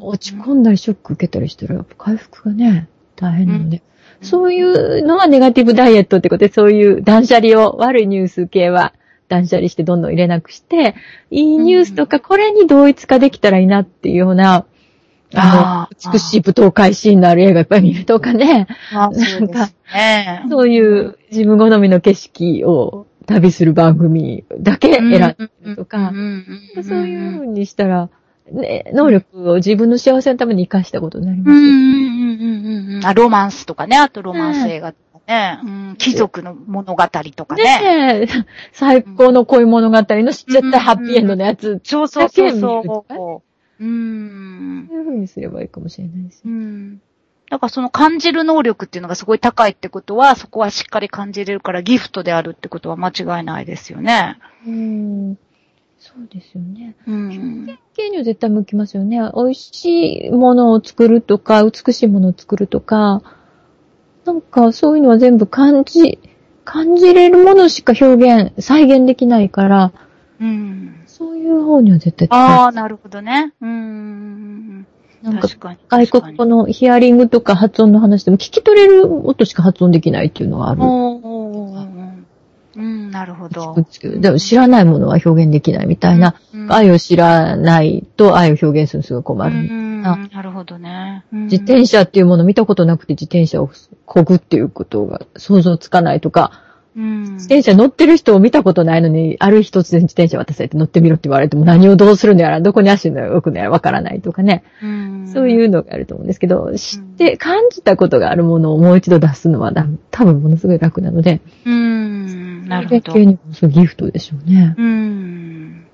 落ち込んだりショック受けたりしたら、やっぱ回復がね、大変なので、うん。そういうのはネガティブダイエットってことで、そういう断捨離を、悪いニュース系は断捨離してどんどん入れなくして、いいニュースとか、これに同一化できたらいいなっていうような、あの、美しい舞踏会シーンのある映画いっぱい見るとかね、そうですね。そういう自分好みの景色を旅する番組だけ選んでるとか、そういう風にしたら、ね、能力を自分の幸せのために活かしたことになりますよ。うんうんうんうんうん。あ、ロマンスとかね。あとロマンス映画とかね。うん貴族の物語とかね。ねえ、<laughs> 最高の恋物語の知っちゃったハッピーエンドのやつ、そうそうそうそう。うん。そういう風にすればいいかもしれないですよ。うん。だからその感じる能力っていうのがすごい高いってことは、そこはしっかり感じれるからギフトであるってことは間違いないですよね。うん。そうですよね。うん。系には絶対向きますよね。美味しいものを作るとか、美しいものを作るとか、なんかそういうのは全部感じ、感じれるものしか表現、再現できないから、うん。そういう方には絶対ああ、なるほどね。うん。なんか確かに。外国語のヒアリングとか発音の話でも聞き取れる音しか発音できないっていうのがある。なるほど。でも知らないものは表現できないみたいな、うん愛を知らないと愛を表現するのすごい困る。うんあなるほどね。うん自転車っていうものを見たことなくて自転車を漕ぐっていうことが想像つかないとか、うん自転車乗ってる人を見たことないのに、ある日突然自転車渡されて乗ってみろって言われても何をどうするのやら、どこに足の置くのやらわからないとかね。うんそういうのがあると思うんですけど、知って感じたことがあるものをもう一度出すのはだ多分ものすごい楽なので、うん、なるほどそうギフトでしょうね。うん。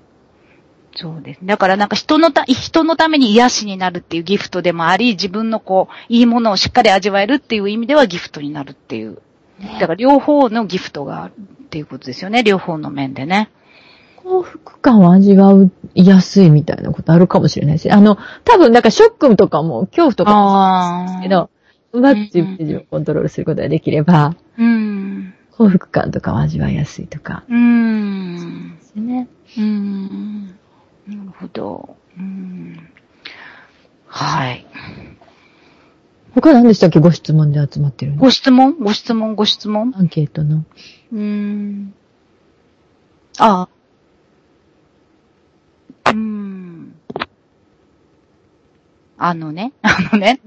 そうです。だからなんか人のた、人のために癒しになるっていうギフトでもあり、自分のこう、いいものをしっかり味わえるっていう意味ではギフトになるっていう。だから両方のギフトがあるっていうことですよね。両方の面でね。幸福感を味わうやすいみたいなことあるかもしれないし、あの、多分なんかショックとかも恐怖とかもそうですけど、うまく自分で自分をコントロールすることができれば、うん。幸福感とかを味わいやすいとか。うん。ですね。うん。なるほど。うん。はい。他何でしたっけ？ご質問で集まってるのご質問？ご質問？ご質問？アンケートの。うーん。あうーん。あのね、あのね、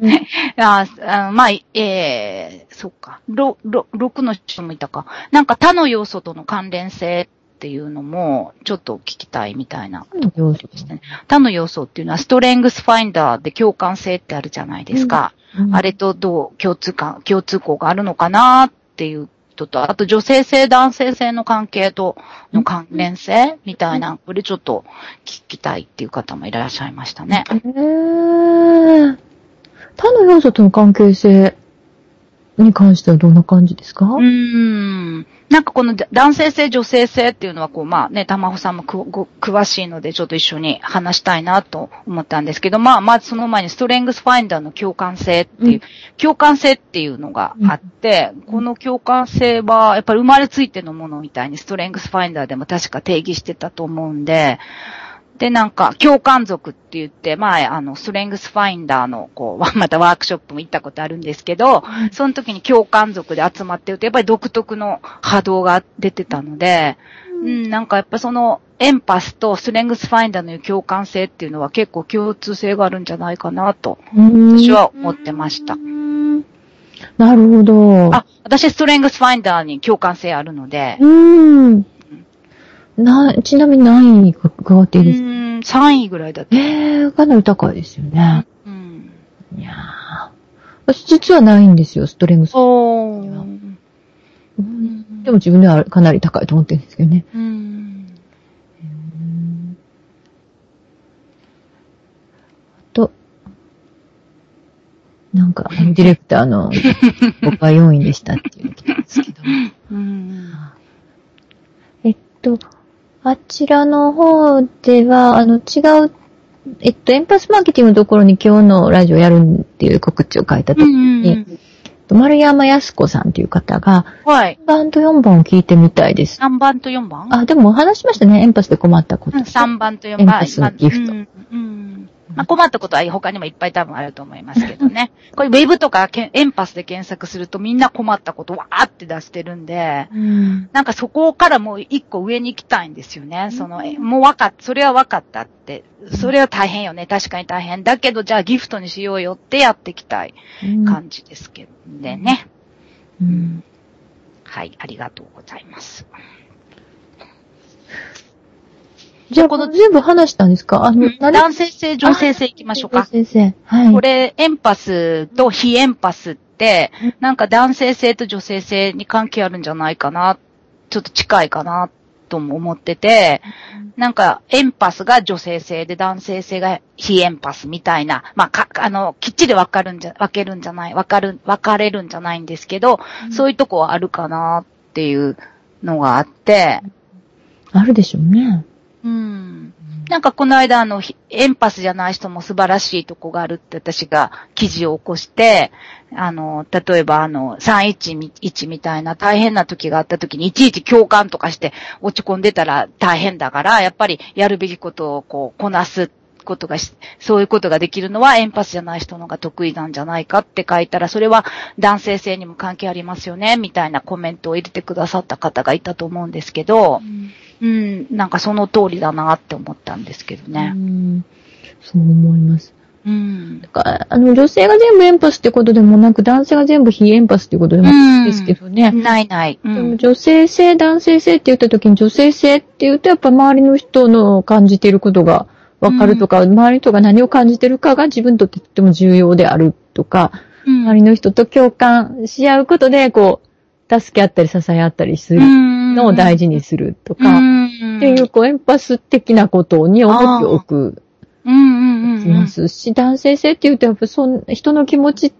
ああのまあ、えー、そっか、ろ、ろ、6の人もいたか。なんか他の要素との関連性っていうのも、ちょっと聞きたいみたいな。ね他の要素っていうのは、ストレングスファインダーで共感性ってあるじゃないですか。うんあれとどう共通感、共通項があるのかなっていう人と、あと女性性、男性性の関係との関連性みたいな、これちょっと聞きたいっていう方もいらっしゃいましたね。へー。他の要素との関係性。に関してはどんな感じですか？うーん。なんかこの男性性、女性性っていうのはこう、まあね、玉穂さんもくご詳しいので、ちょっと一緒に話したいなと思ったんですけど、まあ、まずその前にストレングスファインダーの共感性っていう、うん。共感性っていうのがあって、この共感性は、やっぱり生まれついてのものみたいにストレングスファインダーでも確か定義してたと思うんで、で、なんか、共感族って言って、前、あの、ストレングスファインダーの、こう、<laughs> またワークショップも行ったことあるんですけど、その時に共感族で集まってると、やっぱり独特の波動が出てたので、うん、なんかやっぱその、エンパスとストレングスファインダーの共感性っていうのは結構共通性があるんじゃないかなと、私は思ってましたう。んなるほど。あ、私ストレングスファインダーに共感性あるので、うーん。な、ちなみに何位か伺ってういいですかん、3位ぐらいだった。えー、かなり高いですよね。うん。いやー私実はないんですよ、ストレングス。おー。うんでも自分ではかなり高いと思ってるんですけどね。うん。あと、なんか、ディレクターの、僕は4位でしたっていうの来たんですけど。<laughs> うん。えっと、あちらの方では、あの、違うえっと、エンパスマーケティングのところに今日のラジオやるっていう告知を書いたときうんうんに、丸山康子さんという方が、はい。3番と4番を聞いてみたいです。3番と4番？あ、でも話しましたね。エンパスで困ったこと。うん、3番と4番。エンパスのギフト。うんまあ、困ったことは他にもいっぱい多分あると思いますけどね。これウェブとかエンパスで検索するとみんな困ったことわーって出してるんで、うん。なんかそこからもう一個上に行きたいんですよね。その、えもう分かっ、それは分かったって。それは大変よね。確かに大変。だけど、じゃあギフトにしようよってやっていきたい感じですけどね。うん。はい、ありがとうございます。じゃあ、この全部話したんですか？あの、何？男性性、女性性行きましょうか。先生。はい。これ、エンパスと非エンパスってうん、なんか男性性と女性性に関係あるんじゃないかな、ちょっと近いかな、とも思ってて、なんか、エンパスが女性性で男性性が非エンパスみたいな、まあ、か、あの、きっちり分かるんじゃ、分けるんじゃない、分かる、分かれるんじゃないんですけど、そういうとこはあるかなっていうのがあって、あるでしょうね。うん。なんかこの間あの、エンパスじゃない人も素晴らしいとこがあるって私が記事を起こして、あの、例えばあの、311みたいな大変な時があった時にいちいち共感とかして落ち込んでたら大変だから、やっぱりやるべきことをこう、こなすことがし、そういうことができるのはエンパスじゃない人の方が得意なんじゃないかって書いたら、それは男性性にも関係ありますよね、みたいなコメントを入れてくださった方がいたと思うんですけど、うん、なんかその通りだなって思ったんですけどうね。ん。そう思います。うん。だからあの、女性が全部エンパスってことでもなく、男性が全部非エンパスってことでもないんですけどね。ないない。うでもん。女性性、男性性って言った時に女性性って言うとやっぱ周りの人の感じていることがわかるとか、周りの人が何を感じてるかが自分にとってとっても重要であるとか、周りの人と共感し合うことで、こう、助け合ったり支え合ったりするのを大事にするとか、っていう、こう、エンパス的なことに重きを置く、うんうんうん。いますし、男性性って言うと、やっぱそん、人の気持ち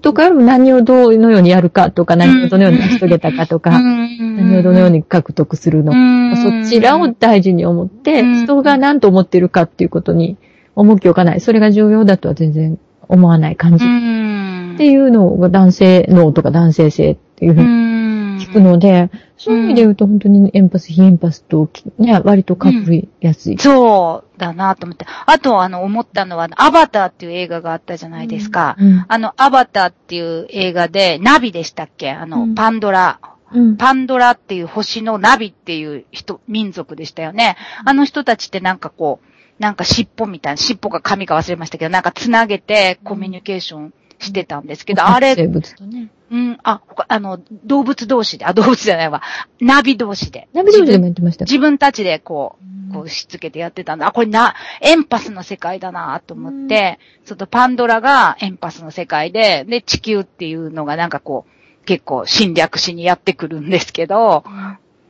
とかよりも何をどのようにやるかとか、何をどのように成し遂げたかとか、何をどのように獲得するのか、そちらを大事に思って、うん人が何と思ってるかっていうことに重きを置かない。それが重要だとは全然思わない感じ。うん。っていうのが男性脳とか男性性っていうふうに聞くので、そういう意味で言うと本当にエンパス、非エンパスと、ね、割と被りやすい。そうだなと思って。あと、あの、思ったのは、アバターっていう映画があったじゃないですか。うん。あの、アバターっていう映画で、ナビでしたっけ？あの、うんパンドラ。うん。パンドラっていう星のナビっていう人、民族でしたよね。あの人たちってなんかこう、なんか尻尾みたいな、尻尾か髪か忘れましたけど、なんかつなげてコミュニケーションしてたんですけど、あれ、生物とね。うん、あ、他あの、動物同士で、あ、動物じゃないわ。ナビ同士で。ナビ同士でもやってましたか自分たちでこう、こううしつけてやってたんだ。あ、これな、エンパスの世界だなと思って、ちょっとパンドラがエンパスの世界で、で、地球っていうのがなんかこう、結構侵略しにやってくるんですけど、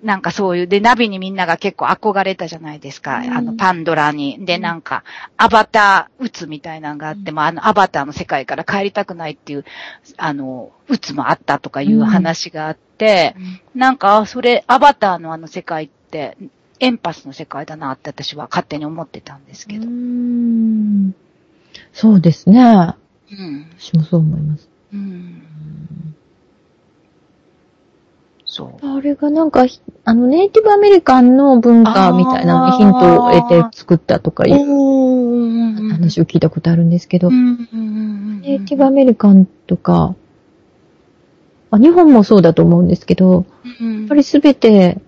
なんかそういう、で、ナビにみんなが結構憧れたじゃないですか。うんあの、パンドラに。で、なんか、アバター、うつみたいなのがあっても、あの、アバターの世界から帰りたくないっていう、あの、うつもあったとかいう話があって、なんか、あそれ、アバターのあの世界って、エンパスの世界だなって私は勝手に思ってたんですけど。ん。そうですね。うん。私もそう思います。うん。そう。あれがなんか、ひあの、ネイティブアメリカンの文化みたいなヒントを得て作ったとかいうお話を聞いたことあるんですけど、うん。ネイティブアメリカンとか、あ日本もそうだと思うんですけど、ややっぱりすべて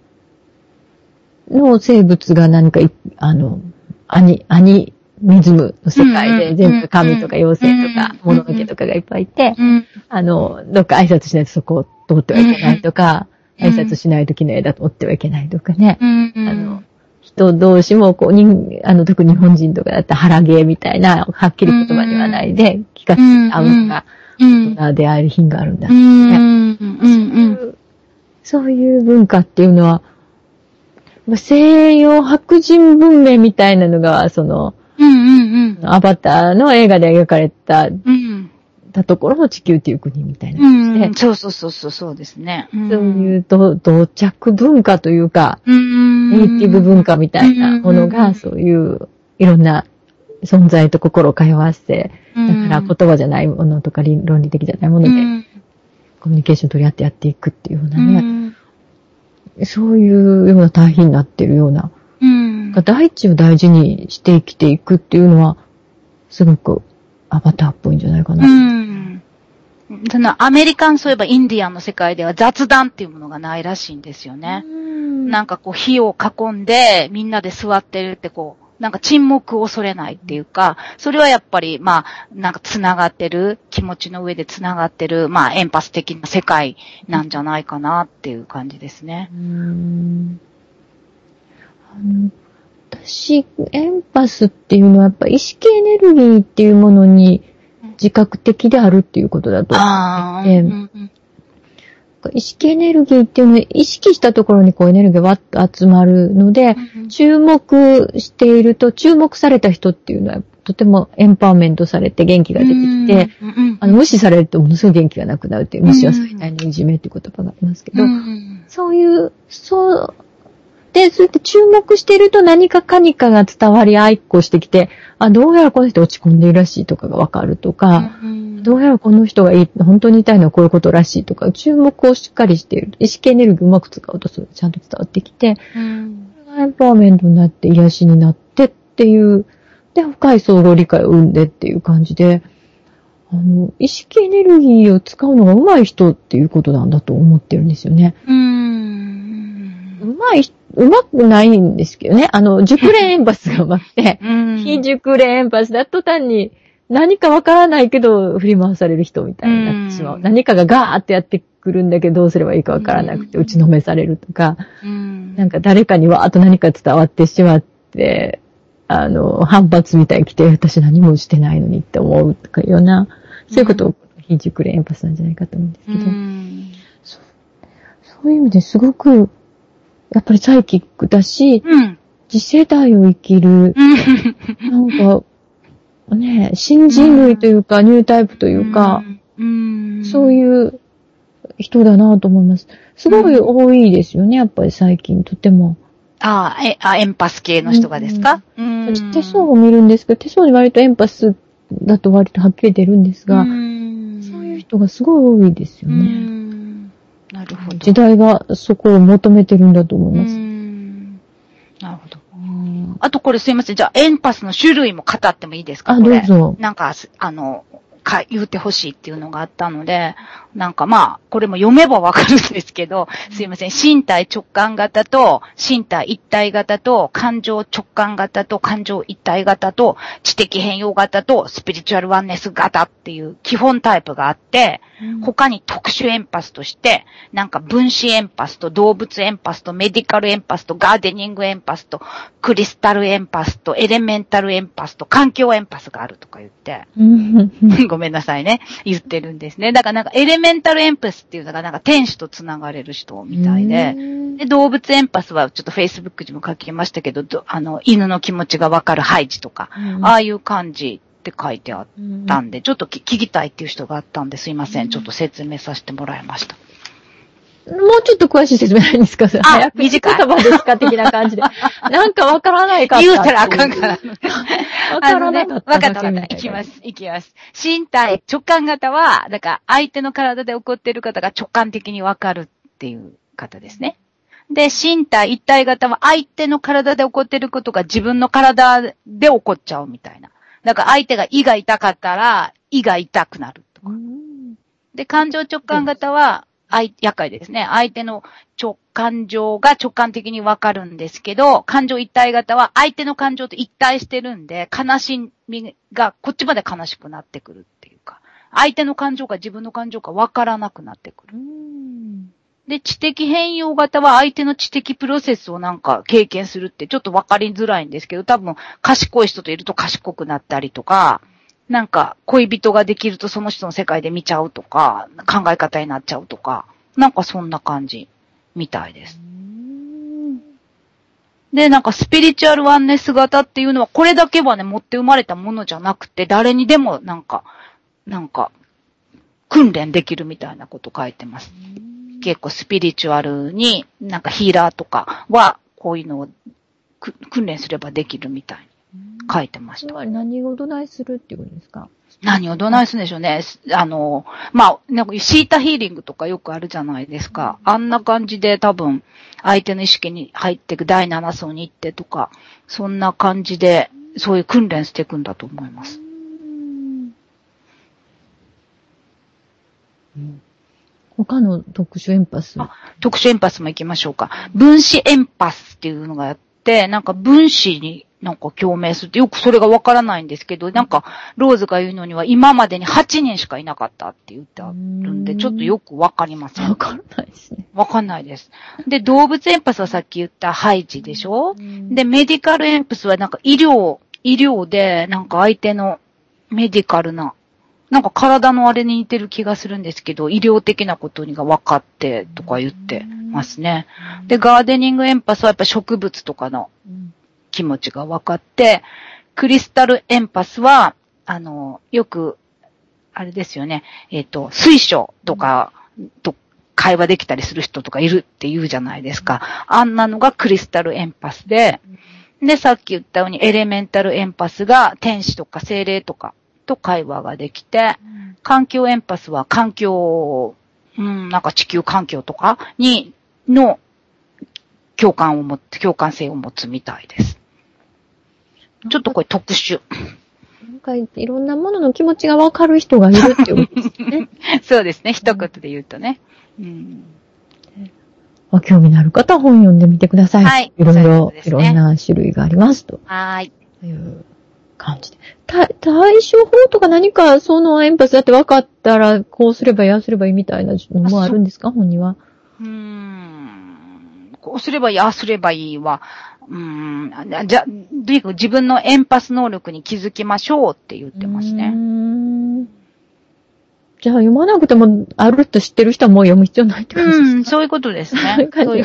の生物が何かい、あの、アニ、アニミズムの世界で全部神とか妖精とか、うんもののけとかがいっぱいいて、うん。あの、どっか挨拶しないとそこを通ってはいけないとか、うん挨拶しないときの枝通ってはいけないとかね。うん。あの、人同士も、こう、人、あの、特に日本人とかだったら腹芸みたいな、はっきり言葉にはないで、聞かせ合うのが、うん。大人である品があるんだ。うん。うん。うん。そういう文化っていうのは、まあ西洋白人文明みたいなのが、その、うん。うん。アバターの映画で描かれたうん。たところの地球っていう国みたいなう感じで、ん。そうそうそうそう、そうですね。そういうど同着文化というか、うん、ネイティブ文化みたいなものが、うん。そういういろんな存在と心を通わせて、だだから言葉じゃないものとか理論理的じゃないもので、うん。コミュニケーション取り合ってやっていくっていうようなうね、ん。そういうような対比になってるような、うん。大地を大事にして生きていくっていうのは、すごくアバターっぽいんじゃないかな。うん。そのアメリカン、そういえばインディアンの世界では雑談っていうものがないらしいんですよね。なんかこう火を囲んでみんなで座ってるってこう、なんか沈黙を恐れないっていうか、それはやっぱりまあ、なんか繋がってる、気持ちの上で繋がってる、まあエンパス的な世界なんじゃないかなっていう感じですね。うーんあの私、エンパスっていうのはやっぱ意識エネルギーっていうものに自覚的であるっていうことだと。ああ、ええうんうん。意識エネルギーっていうのは意識したところにこうエネルギーがわっと集まるので、うん注目していると、注目された人っていうのはとてもエンパワーメントされて元気が出てきて、、うんうんあの無視されるとものすごい元気がなくなるっていう、無視は最大のいじめっていう言葉がありますけど、うん。そういう、そう、で、そうやって注目していると何かかにかが伝わり合いっこしてきて、あ、どうやらこの人落ち込んでいるらしいとかがわかるとか、うんどうやらこの人がいい、本当に痛いのはこういうことらしいとか、注目をしっかりしている。意識エネルギーをうまく使うとそれがちゃんと伝わってきて、うんエンパワーメントになって癒しになってっていう、で、深い相互理解を生んでっていう感じで、あの、意識エネルギーを使うのが上手い人っていうことなんだと思ってるんですよね。うん上手い人、上手くないんですけどね。あの、熟練エンパスが上手くて、<laughs> うん。非熟練エンパスだと単に何かわからないけど振り回される人みたいになってしまう。うん。何かがガーってやってくるんだけどどうすればいいかわからなくてうん。打ちのめされるとか、うん。なんか誰かにわーっと何か伝わってしまって、あの、反発みたいに来て、私何もしてないのにって思うとかいうような、そういうことを非熟練エンパスなんじゃないかと思うんですけど、うん。そういう意味ですごく、やっぱりサイキックだし、うん。次世代を生きる、なんか、ね、新人類というか、ニュータイプというか、、うん。そういう人だなと思います。すごい多いですよね、やっぱり最近、とても。ああ、え、あ、エンパス系の人がですか？うん。私手相を見るんですけど、手相に割とエンパスだと割とはっきり出るんですが、うん。そういう人がすごい多いですようね。んなるほど。時代がそこを求めてるんだと思います。うんなるほど。あとこれすいません。じゃあ、エンパスの種類も語ってもいいですか？あ、どうぞ。なんか、すあの、か、言うてほしいっていうのがあったので、なんかまあ、これも読めばわかるんですけど、すいません。身体直感型と、身体一体型と、感情直感型と、感情一体型と、知的変容型と、スピリチュアルワンネス型っていう基本タイプがあって、他に特殊エンパスとして、なんか分子エンパスと動物エンパスとメディカルエンパスとガーデニングエンパスとクリスタルエンパスとエレメンタルエンパスと環境エンパスがあるとか言って、うん <laughs> ごめんなさいね、言ってるんですね。だからなんかエレメンタルエンパスっていうのがなんか天使と繋がれる人みたいで、で、動物エンパスはちょっと Facebook にも書きましたけど、どあの、犬の気持ちがわかるハイジとか、ああいう感じって書いてあったんで、ちょっとき聞きたいっていう人があったんですいません。ちょっと説明させてもらいました。もうちょっと詳しい説明ないんですか？あ短い言葉ですか？的な感じで。<laughs> なんかわからないかった。言うたらあかんから。わからなかった。わかったわかった。いきま。す。いきます。身体、直感型は、だから相手の体で起こっている方が直感的にわかるっていう方ですね。で、身体一体型は相手の体で起こっていることが自分の体で起こっちゃうみたいな。だから相手が胃が痛かったら胃が痛くなるとか。で、感情直感型は、厄介ですね。相手の直感情が直感的にわかるんですけど、感情一体型は相手の感情と一体してるんで、悲しみがこっちまで悲しくなってくるっていうか、相手の感情か自分の感情かわからなくなってくる。で、知的変容型は相手の知的プロセスをなんか経験するってちょっとわかりづらいんですけど、多分賢い人といると賢くなったりとか、なんか恋人ができるとその人の世界で見ちゃうとか、考え方になっちゃうとか、なんかそんな感じみたいです。で、なんかスピリチュアルワンネス型っていうのはこれだけはね、持って生まれたものじゃなくて、誰にでもなんか、なんか、訓練できるみたいなこと書いてます。結構スピリチュアルに、なんかヒーラーとかは、こういうのをく訓練すればできるみたいに書いてました。つまり何をどないするっていうことですか？何をどないするんでしょうね。あの、まあ、なんかシータヒーリングとかよくあるじゃないですか。あんな感じで多分、相手の意識に入っていく第7層に行ってとか、そんな感じで、そういう訓練していくんだと思います。他の特殊エンパス？あ特殊エンパスも行きましょうか。分子エンパスっていうのがあって、なんか分子になんか共鳴するってよくそれがわからないんですけど、なんかローズが言うのには今までに8人しかいなかったって言ってあるんで、うんちょっとよくわかりませんわ。からないですね。わかんないです。で、動物エンパスはさっき言ったハイジでしょ？で、で、メディカルエンパスはなんか医療、医療でなんか相手のメディカルな、なんか体のあれに似てる気がするんですけど、医療的なことが分かってとか言ってますね。で、ガーデニングエンパスはやっぱ植物とかのうん気持ちが分かって、クリスタルエンパスは、あの、よく、あれですよね、えっ、と、水晶とか、と会話できたりする人とかいるって言うじゃないですか。あんなのがクリスタルエンパスで、で、さっき言ったようにエレメンタルエンパスが天使とか精霊とかと会話ができて、環境エンパスは環境、うん、なんか地球環境とかに、の共感を持って、共感性を持つみたいです。ちょっとこれ特殊。なんかいろんなものの気持ちがわかる人がいるっていうことですね。<laughs> そうですね。一言で言うとね。うん。まあ興味のある方は本読んでみてください。はいいろいろいろんな種類がありますとはーい。いう感じで。た対処法とか何かそのエンパスだって分かったら、こうすればいい、ああすればいいみたいなのもあるんですか？本には。うーん。こうすればいい、ああすればいいは、うーん。あじゃ、とにかく自分のエンパス能力に気づきましょうって言ってますね。んじゃあ読まなくても、あると知ってる人はもう読む必要ないって感じですか、うん、そういうことですそういね <laughs> そういう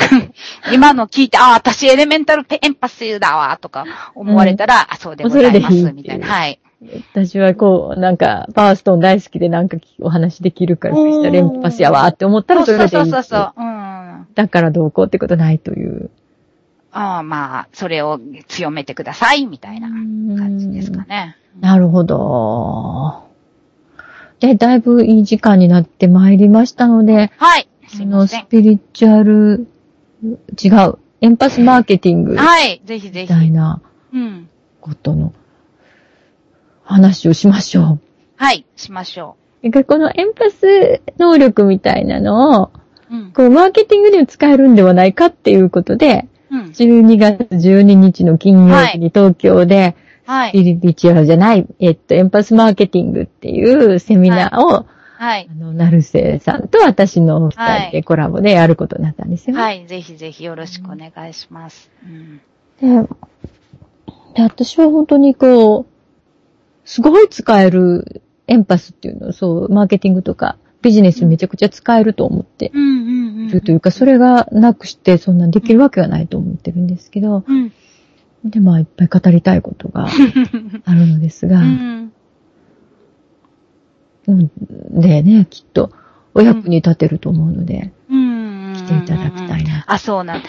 今の聞いて、ああ、私エレメンタルエンパスだわ、とか思われたら、あ、そうでございます、いうみたいな。はい。私はこう、なんか、パワーストーン大好きでなんかお話できるから、クリスタルエンパスやわって思ったそうそうらそれでいい。そうそう。うん。あだからどうこうってことないという。あ、まあ、それを強めてください、みたいな感じですかね。なるほど。で、だいぶいい時間になってまいりましたので、はい。すそのスいません。ピリチュアル、違う、エンパスマーケティングみはい。ぜひぜひ。たいなうん。ことの話をしましょはい。しましょう。でこのエンパス能力みたいなのを、う。うん。こう、マーケティングでも使えるんではないかっていうことで、うん。12月12日の金曜日に東京で、はい。スピリチュアルじゃない、えっと、エンパスマーケティングっていうセミナーを、はいあ。の、なるせさんと私の二はい人でコラボでやることになったんですよ。はい。ぜひぜひよろしくお願いします。うん。でで、私は本当にこう、すごい使えるエンパスっていうのを、そう、マーケティングとかビジネスにめちゃくちゃ使えると思って。るというか、それがなくしてそんなできるわけがないと思ってるんですけど、うん。で、まあ、いっぱい語りたいことが <laughs> あるのですが、でね、きっとお役に立てると思うので、うん。来ていただきたいな。あ、そうなん。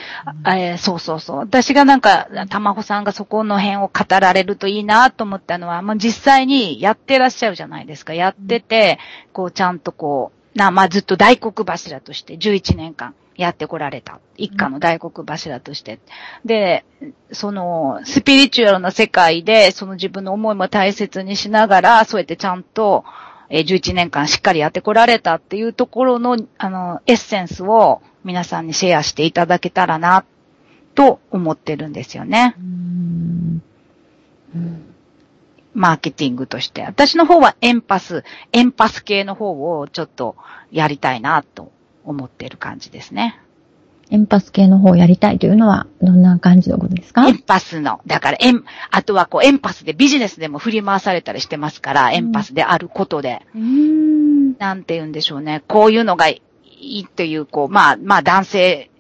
えーそうそうそう。私がなんか、たまほさんがそこの辺を語られるといいなと思ったのは、まあ、実際にやってらっしゃるじゃないですか。やってて、こう、ちゃんとこう、な、まあ、ずっと大黒柱として11年間やってこられた。一家の大黒柱として。で、その、スピリチュアルな世界で、その自分の思いも大切にしながら、そうやってちゃんと、え11年間しっかりやってこられたっていうところの、あの、エッセンスを皆さんにシェアしていただけたらな、と思ってるんですよね。うんマーケティングとして。私の方はエンパス、エンパス系の方をちょっとやりたいな、と思ってる感じですね。エンパス系の方をやりたいというのは、どんな感じのことですか？エンパスの、だからエン、あとはこうエンパスでビジネスでも振り回されたりしてますから、エンパスであることで。うんなんて言うんでしょうね。こういうのがいいという、こう、まあ、まあ男性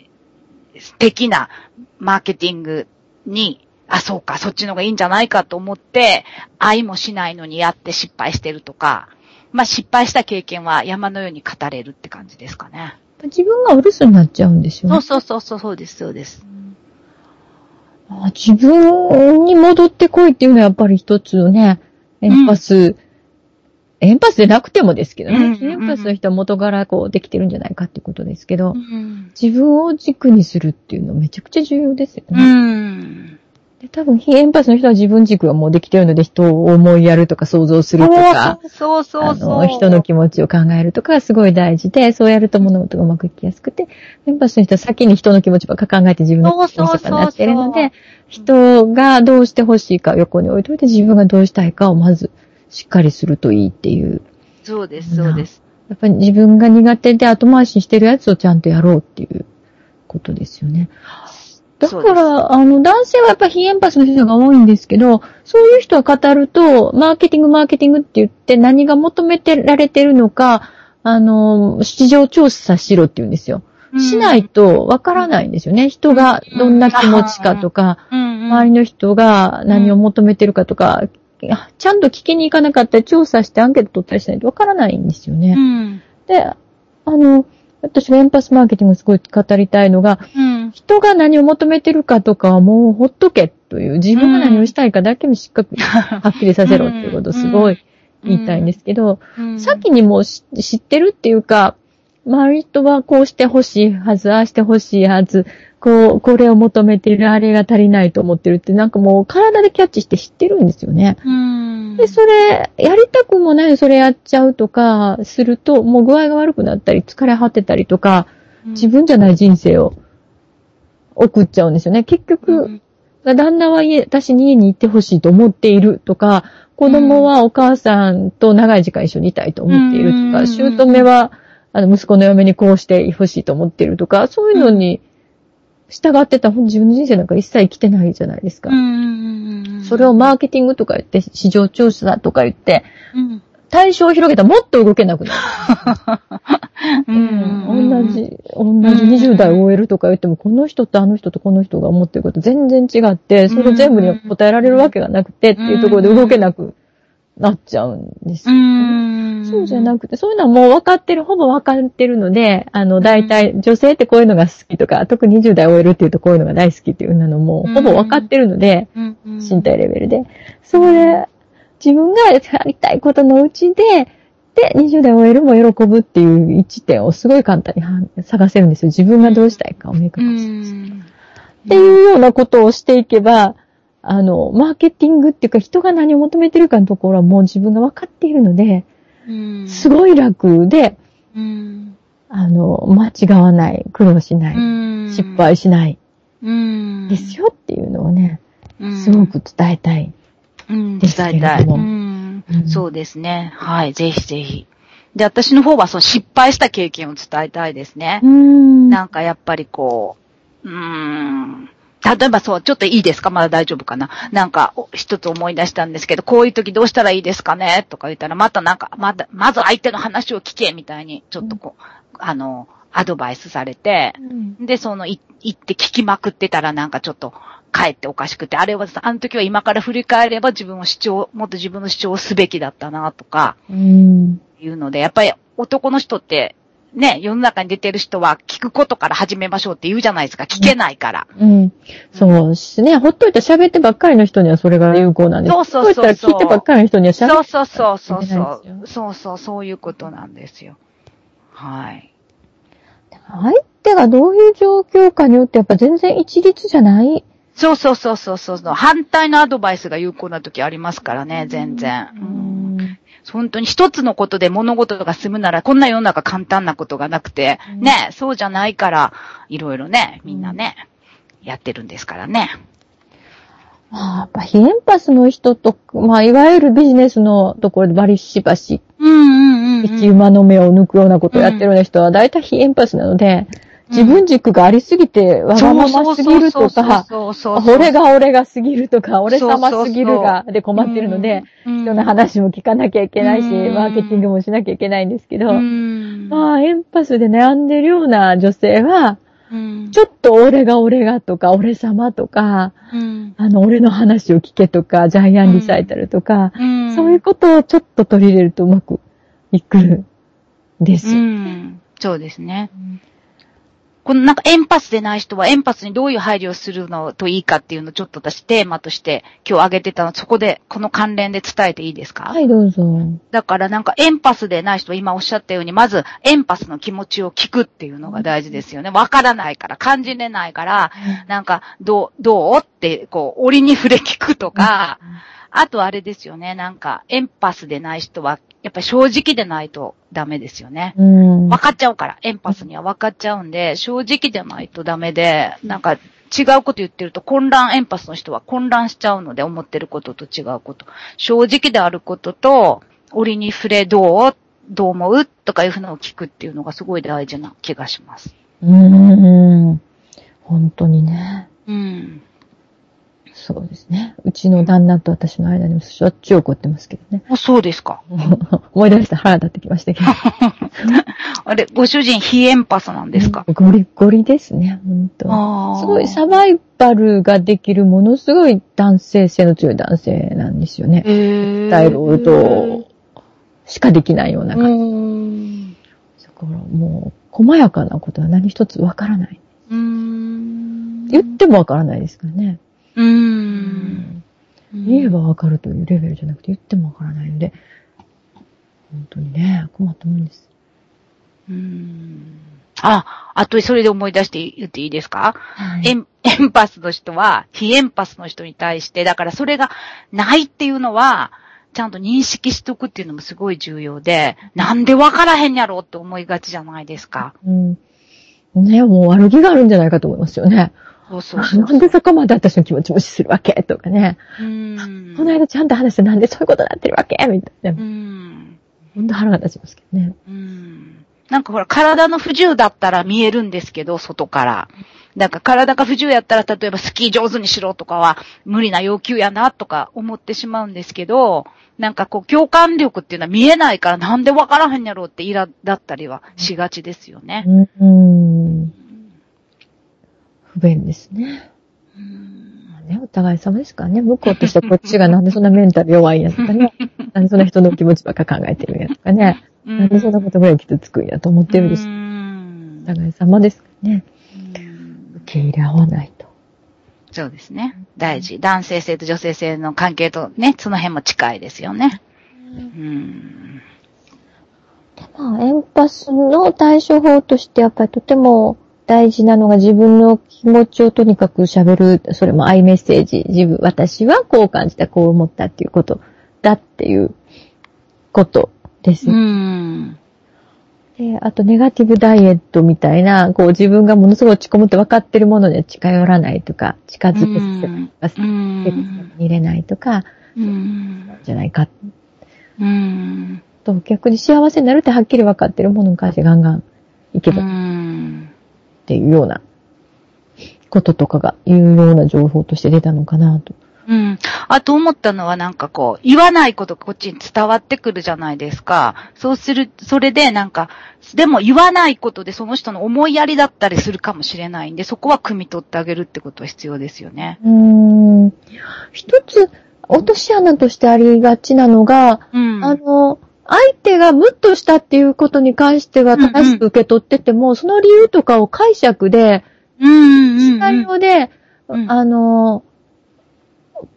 的なマーケティングに、あ、そうか、そっちのがいいんじゃないかと思って、愛もしないのにやって失敗してるとか、まあ失敗した経験は山のように語れるって感じですかね。自分がお留守になっちゃうんですよね。そうそうそうそう、そうです、そうです。あ自分に戻ってこいっていうのはやっぱり一つのね、エンパス、エンパスでなくてもですけどね、うん非エンパスの人は元からこうできてるんじゃないかっていうことですけど、うん。自分を軸にするっていうのめちゃくちゃ重要ですようね。ん。で多分非エンパスの人は自分軸がもうできてるので人を思いやるとか想像するとか、そうそうあそう。の、人の気持ちを考えるとかがすごい大事で、そうやると物事がうまくいきやすくて、エンパスの人は先に人の気持ちばっか考えて自分の気持ちとかなってるので、人がどうしてほしいかを横に置いといて自分がどうしたいかをまずしっかりするといいっていう。そうです、そうです。やっぱり自分が苦手で後回しにしてるやつをちゃんとやろうっていうことですよね。だから、あの、男性はやっぱ非エンパスの人が多いんですけど、そういう人は語ると、マーケティング、マーケティングって言って何が求めてられてるのか、あの、市場調査しろって言うんですよ。しないとわからないんですよね。人がどんな気持ちかとか。周りの人が何を求めてるかとか、ちゃんと聞きに行かなかったり、調査してアンケート取ったりしないとわからないんですよね。うん。で、あの、私がエンパスマーケティングをすごい語りたいのが、うん。人が何を求めてるかとかはもうほっとけという、自分が何をしたいかだけもしっかり <laughs> はっきりさせろっていうことをすごい言いたいんですけど、うん先にもう知知ってるっていうか、周り人はこうしてほしいはず、ああしてほしいはず、こう、これを求めてる、あれが足りないと思ってるって、なんかもう体でキャッチして知ってるんですよね。うん。で、それ、やりたくもない、それやっちゃうとか、すると、もう具合が悪くなったり、疲れ果てたりとか、自分じゃない人生を送っちゃうんですよね。結局、旦那は家、私に家に行ってほしいと思っているとか、子供はお母さんと長い時間一緒にいたいと思っているとか、うん姑は、あの、息子の嫁にこうしてほしいと思っているとか、そういうのに従ってたら、ほんと自分の人生なんか一切生きてないじゃないですか。うん。それをマーケティングとか言って、市場調査とか言って、うん。対象を広げたらもっと動けなくなる。<laughs> うん。同じ、同じ20代 OL とか言っても、この人とあの人とこの人が思ってること全然違って、それ全部に答えられるわけがなくてっていうところで動けなくなっちゃうんですうよ。ん。そうじゃなくて、そういうのはもう分かってる、ほぼ分かってるので、あの、大体、女性ってこういうのが好きとか、特に20代 OL っていうとこういうのが大好きっていうのも、ほぼ分かってるので、うん、身体レベルで。それ、自分がやりたいことのうちで、で、20代 OL も喜ぶっていう一点をすごい簡単には探せるんですよ。自分がどうしたいかを明確うにする。ん。っていうようなことをしていけば、あの、マーケティングっていうか人が何を求めてるかのところはもう自分が分かっているので、うん。すごい楽で、うん。あの、間違わない、苦労しない、うん。失敗しない、うん。ですよっていうのをね、うん。すごく伝えたい。うん、です伝えたい。けれどもうんうんそうですね。はい、ぜひぜひ。で、私の方はその失敗した経験を伝えたいですね。んなんかやっぱりこう、うーん。例えばそう、ちょっといいですか？まだ大丈夫かな？なんか、お一つ思い出したんですけど、こういう時どうしたらいいですかね？とか言ったら、またなんか、まだ、まず相手の話を聞けみたいに、ちょっとこう、あの、アドバイスされて、うん。で、その、い行って聞きまくってたらなんかちょっと、帰っておかしくて、あれはさ、あの時は今から振り返れば自分を主張、もっと自分の主張をすべきだったな、とか、うん。いうので、やっぱり男の人って、ね、世の中に出てる人は聞くことから始めましょうって言うじゃないですか。聞けないから。うん。そうですね。ほっといたら喋ってばっかりの人にはそれが有効なんです。そうそうそうそうほっといたら聞いてばっかりの人には喋そうってそうそうそうそう。そうそう、そういうことなんですよ。はい。相手がどういう状況かによってやっぱ全然一律じゃない。そうそうそうそうそうそう。反対のアドバイスが有効な時ありますからね、全然。うん本当に一つのことで物事が進むなら、こんな世の中簡単なことがなくて、うんね、そうじゃないから、いろいろね、みんなね、やってるんですからね。まあ、やっぱ非エンパスの人と、まあ、いわゆるビジネスのところでバリしばし、うんうんうん、生き馬の目を抜くようなことをやってるような人は、大体非エンパスなので、自分軸がありすぎて、わがまますぎるとか、俺が俺がすぎるとか、俺様すぎるが、で困ってるので、、人人の話も聞かなきゃいけないし、うん。マーケティングもしなきゃいけないんですけど、うん、まあ、エンパスで悩んでるような女性は、うん、ちょっと俺が俺がとか、俺様とか、うん、あの、俺の話を聞けとか、ジャイアンリサイタルとか、うん、そういうことをちょっと取り入れるとうまくいくんですうよ。ん、そうですね。このなんかエンパスでない人はエンパスにどういう配慮をするのといいかっていうのをちょっと私テーマとして今日挙げてたの、そこで、この関連で伝えていいですか？はい、どうぞ。だからなんかエンパスでない人は今おっしゃったように、まずエンパスの気持ちを聞くっていうのが大事ですよね。わからないから、感じれないから、なんか、どう、どうって、こう、折に触れ聞くとか、あとあれですよね、なんか、エンパスでない人は、やっぱり正直でないとダメですよね。うん。分かっちゃうから、エンパスには分かっちゃうんで、正直でないとダメで、なんか、違うこと言ってると混乱、エンパスの人は混乱しちゃうので、思ってることと違うこと。正直であることと、折に触れどうどう思うとかいうふうのを聞くっていうのがすごい大事な気がします。うん。本当にね。うん。そうですね。うちの旦那と私の間にもしょっちゅう怒ってますけどね。あそうですか。<laughs> 思い出したら腹立ってきましたけど。<laughs> あれ、ご主人非エンパスなんですか、ゴリゴリですね、本当すごいサバイバルができるものすごい男性性の強い男性なんですよね。へー大労働しかできないようなう感じ。ん。だからもう、細やかなことは何一つわからない。うん。言ってもわからないですからね。うん。言えばわかるというレベルじゃなくて言ってもわからないので、本当にね、困ったもんです。うん。あ、あとそれで思い出して言っていいですか、はいエン、エンパスの人は、非エンパスの人に対して、だからそれがないっていうのは、ちゃんと認識しとくっていうのもすごい重要で、なんでわからへんやろって思いがちじゃないですか。うん。ね、もう悪気があるんじゃないかと思いますよね。そうそうそう。なんでそこまで私の気持ち無視するわけ？とかね。うん。この間ちゃんと話してなんでそういうことになってるわけ？みたいな。うん。ほんと腹が立ちますけどね。うん。なんかほら、体の不自由だったら見えるんですけど、外から。なんか体が不自由やったら、例えばスキー上手にしろとかは無理な要求やなとか思ってしまうんですけど、なんかこう共感力っていうのは見えないからなんでわからへんやろうってイラだったりはしがちですよね。うん。うん不便ですね。うんまあね、お互い様ですからね。向こうとしてはこっちがなんでそんなメンタル弱いんやとかね。<laughs> なんでそんな人の気持ちばっか考えてるんやとかね。なんでそんなことぐらい傷つくんやと思ってるんです。うんお互い様ですからね。うん受け入れ合わないと。そうですね。大事。男性性と女性性の関係とね、その辺も近いですよね。うん。まあ、エンパスの対処法としてやっぱりとても大事なのが自分の気持ちをとにかく喋る、それもアイメッセージ、自分、私はこう感じた、こう思ったっていうことだっていうことです。うん。であと、ネガティブダイエットみたいな、こう自分がものすごい落ち込むって分かってるもので近寄らないとか、近づくうん生活に入れないとか、うん。じゃないかうん。と、逆に幸せになるってはっきり分かってるものに関してガンガンいけばうん。っていうようなこととかがいうような情報として出たのかなと。うん。あと思ったのはなんかこう、言わないことがこっちに伝わってくるじゃないですか。そうする、それでなんか、でも言わないことでその人の思いやりだったりするかもしれないんで、そこは汲み取ってあげるってことは必要ですよね。うーん。一つ、落とし穴としてありがちなのが、うん。あの、相手がムッとしたっていうことに関しては正しく受け取ってても、その理由とかを解釈で、うんうんうん。シナリオで、うんあの、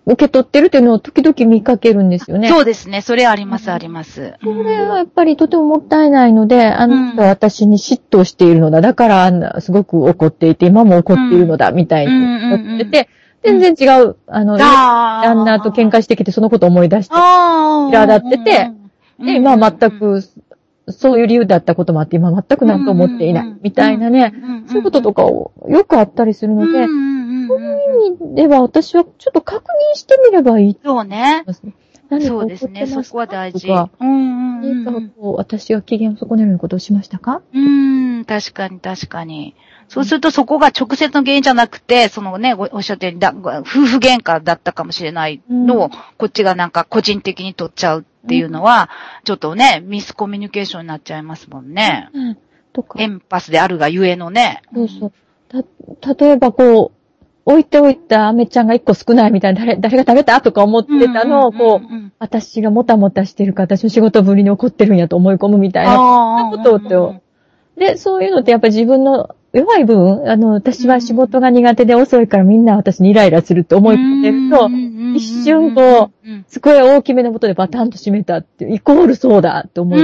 受け取ってるっていうのを時々見かけるんですよね。そうですね。それあります、あります。それはやっぱりとてももったいないので、あの人は私に嫉妬しているのだ。だからあんな、すごく怒っていて、今も怒っているのだ、みたいに思ってて、全然違う、あの、あ旦那と喧嘩してきてそのことを思い出して、苛立ってて、で、今は全、く、そういう理由だったこともあって、今全く何と思っていない、みたいなね、そういうこととかをよくあったりするので、そういう意味では私はちょっと確認してみればいいとそうね。思いますね。何かそうですね。そこは大事。うんうんうん何かこう、私が機嫌を損ねるようなことをしましたか？うん、確かに確かに。そうするとそこが直接の原因じゃなくて、そのね、ごおっしゃったようにだ、夫婦喧嘩だったかもしれないのを、うんこっちがなんか個人的に取っちゃうっていうのは、ちょっとね、ミスコミュニケーションになっちゃいますもんね。うん。とかエ。ンパスであるがゆえのね。そうそう。た、例えばこう、置いておいたアメちゃんが一個少ないみたいな、誰、誰が食べたとか思ってたのを、こう、私がもたもたしてるから、私の仕事ぶりに怒ってるんやと思い込むみたいな。そんなことをで、そういうのってやっぱり自分の弱い分、あの、私は仕事が苦手で遅いからみんな私にイライラするって思い込んでると、一瞬こう、すごい大きめのことでバタンと閉めたってイコールそうだって思う。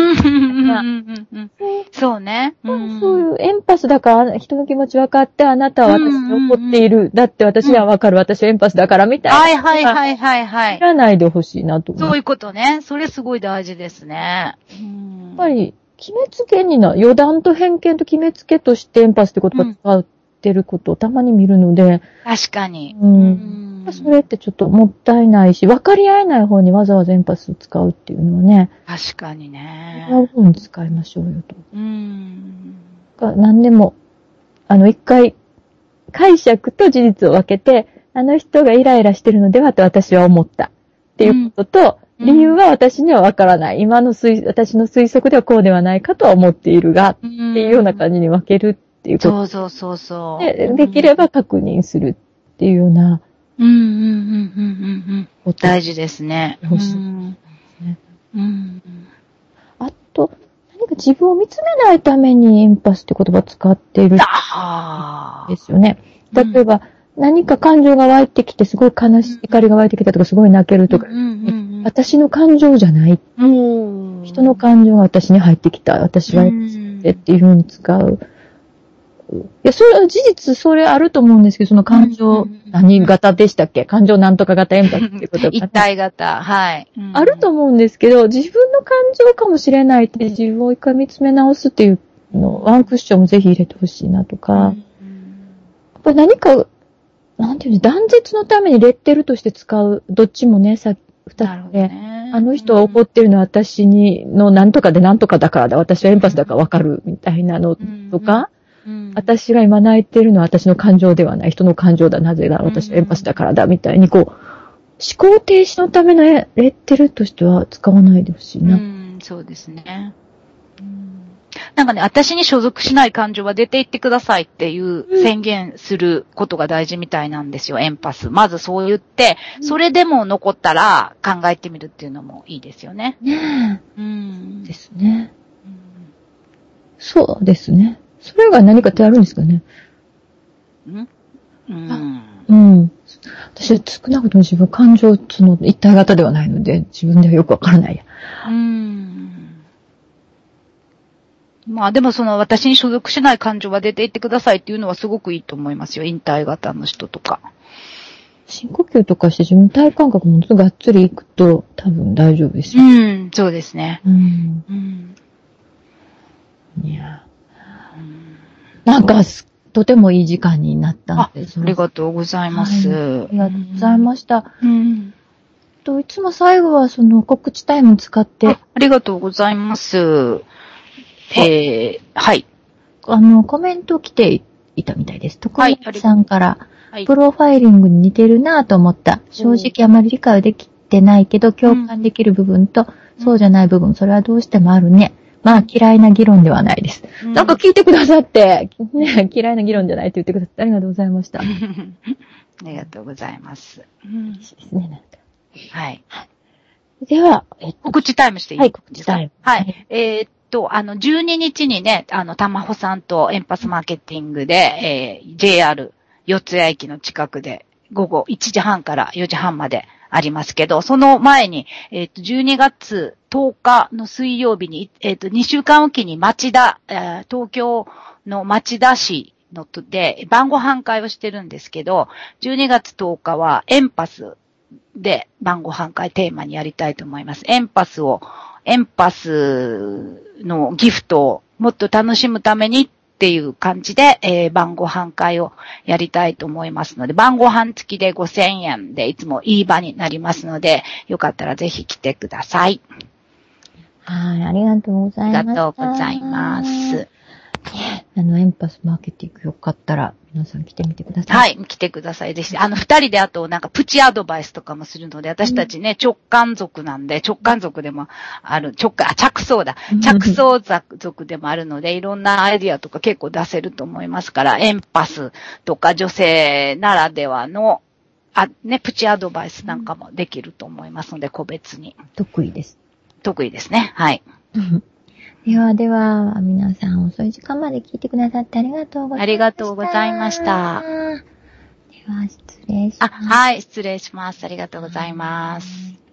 そうね。そういうエンパスだから人の気持ち分かってあなたは私に怒っている。だって私は分かる。私はエンパスだからみたいな。はいはいはいはいはい。知らないでほしいなと思う。そういうことね。それすごい大事ですね。やっぱり、決めつけにな、余談と偏見と決めつけとしてエンパスって言葉使ってることをたまに見るので。確かに。うん。それってちょっともったいないし、分かり合えない方にわざわざエンパスを使うっていうのはね。確かにね。違う方に使いましょうよと。うん。何でも、あの、一回、解釈と事実を分けて、あの人がイライラしてるのではと私は思った。っていうことと、理由は私にはわからない。今の推、私の推測ではこうではないかとは思っているが、っていうような感じに分けるっていうこと。そうそうそうそう。で、できれば確認するっていうような。うんうんうんうんうん。大事ですね。欲しい。うん。あと、何か自分を見つめないためにエンパスって言葉を使っている。ですよね。例えば、何か感情が湧いてきて、すごい悲しい、怒りが湧いてきたとか、すごい泣けるとか、私の感情じゃない。人の感情が私に入ってきた。私は、っていうふうに使う。いや、それは事実、それあると思うんですけど、その感情、何型でしたっけ？感情なんとか型エンパスっていうこと <laughs> 一体型、はい、あると思うんですけど、自分の感情かもしれないって自分を一回見つめ直すっていうの、ワンクッションもぜひ入れてほしいなとか、やっぱり何かなんていうの、断絶のためにレッテルとして使う、どっちもね、さ、二つで、ね、あの人は怒ってるのは私に、のなんとかでなんとかだからだ、私はエンパスだからわかる、みたいなのとか、私が今泣いてるのは私の感情ではない、人の感情だ、なぜだ、私はエンパスだからだ、みたいに、こう、思考停止のためのレッテルとしては使わないでほしいな。うん、そうですね。なんかね、私に所属しない感情は出て行ってくださいっていう宣言することが大事みたいなんですよ、エンパス。まずそう言って、それでも残ったら考えてみるっていうのもいいですよね。ねえ。うん。ですね。そうですね。それが何かってあるんですかね？ん？うん。うん。私、少なくとも自分感情、その一体型ではないので、自分ではよくわからないや。うん。まあでもその私に所属しない感情は出ていってくださいっていうのはすごくいいと思いますよ。引退型の人とか。深呼吸とかして自分の体感覚もがっつりいくと多分大丈夫ですよ。うん、そうですね。うん。うん、いや、うん、なんか、とてもいい時間になったんであ。ありがとうございます、はい、ありがとうございました。うん。といつも最後はその告知タイム使ってあ。ありがとうございます。えー、はい。あの、コメント来ていたみたいです。徳松さんから、はい、プロファイリングに似てるなぁと思った。正直あまり理解はできてないけど、共感できる部分と、うん、そうじゃない部分、それはどうしてもあるね。まあ、嫌いな議論ではないです。うん、なんか聞いてくださって、ね、<laughs> 嫌いな議論じゃないって言ってくださってありがとうございました。<laughs> ありがとうございます。うん、ですね、なんか。はい。では、えっと、告知タイムしていい？はい、告知タイム。はい。えー、と、あの、12日にね、あの、たまほさんとエンパスマーケティングで、えー、JR 四谷駅の近くで、午後1時半から4時半までありますけど、その前に、えっ、ー、と、12月10日の水曜日に、えっ、ー、と、2週間おきに町田、えー、東京の町田市のとで、晩ご飯会をしてるんですけど、12月10日はエンパスで晩ご飯会テーマにやりたいと思います。エンパスをエンパスのギフトをもっと楽しむためにっていう感じで、えー、晩ご飯会をやりたいと思いますので、晩ご飯付きで5000円でいつもいい場になりますので、よかったらぜひ来てください。はい、ありがとうございます。ありがとうございます。あの、エンパスマーケティングよかったら、皆さん来てみてください。はい、来てください。ぜひ、あの、二人であと、なんか、プチアドバイスとかもするので、私たちね、直感族なんで、直感族でもある、直感、あ、着想だ。着想族でもあるので、いろんなアイディアとか結構出せると思いますから、エンパスとか女性ならではの、あ、ね、プチアドバイスなんかもできると思いますので、個別に。得意です。得意ですね。はい。ではでは、皆さん遅い時間まで聞いてくださってありがとうございました。ありがとうございました。では、失礼します。あ、はい、失礼します。ありがとうございます。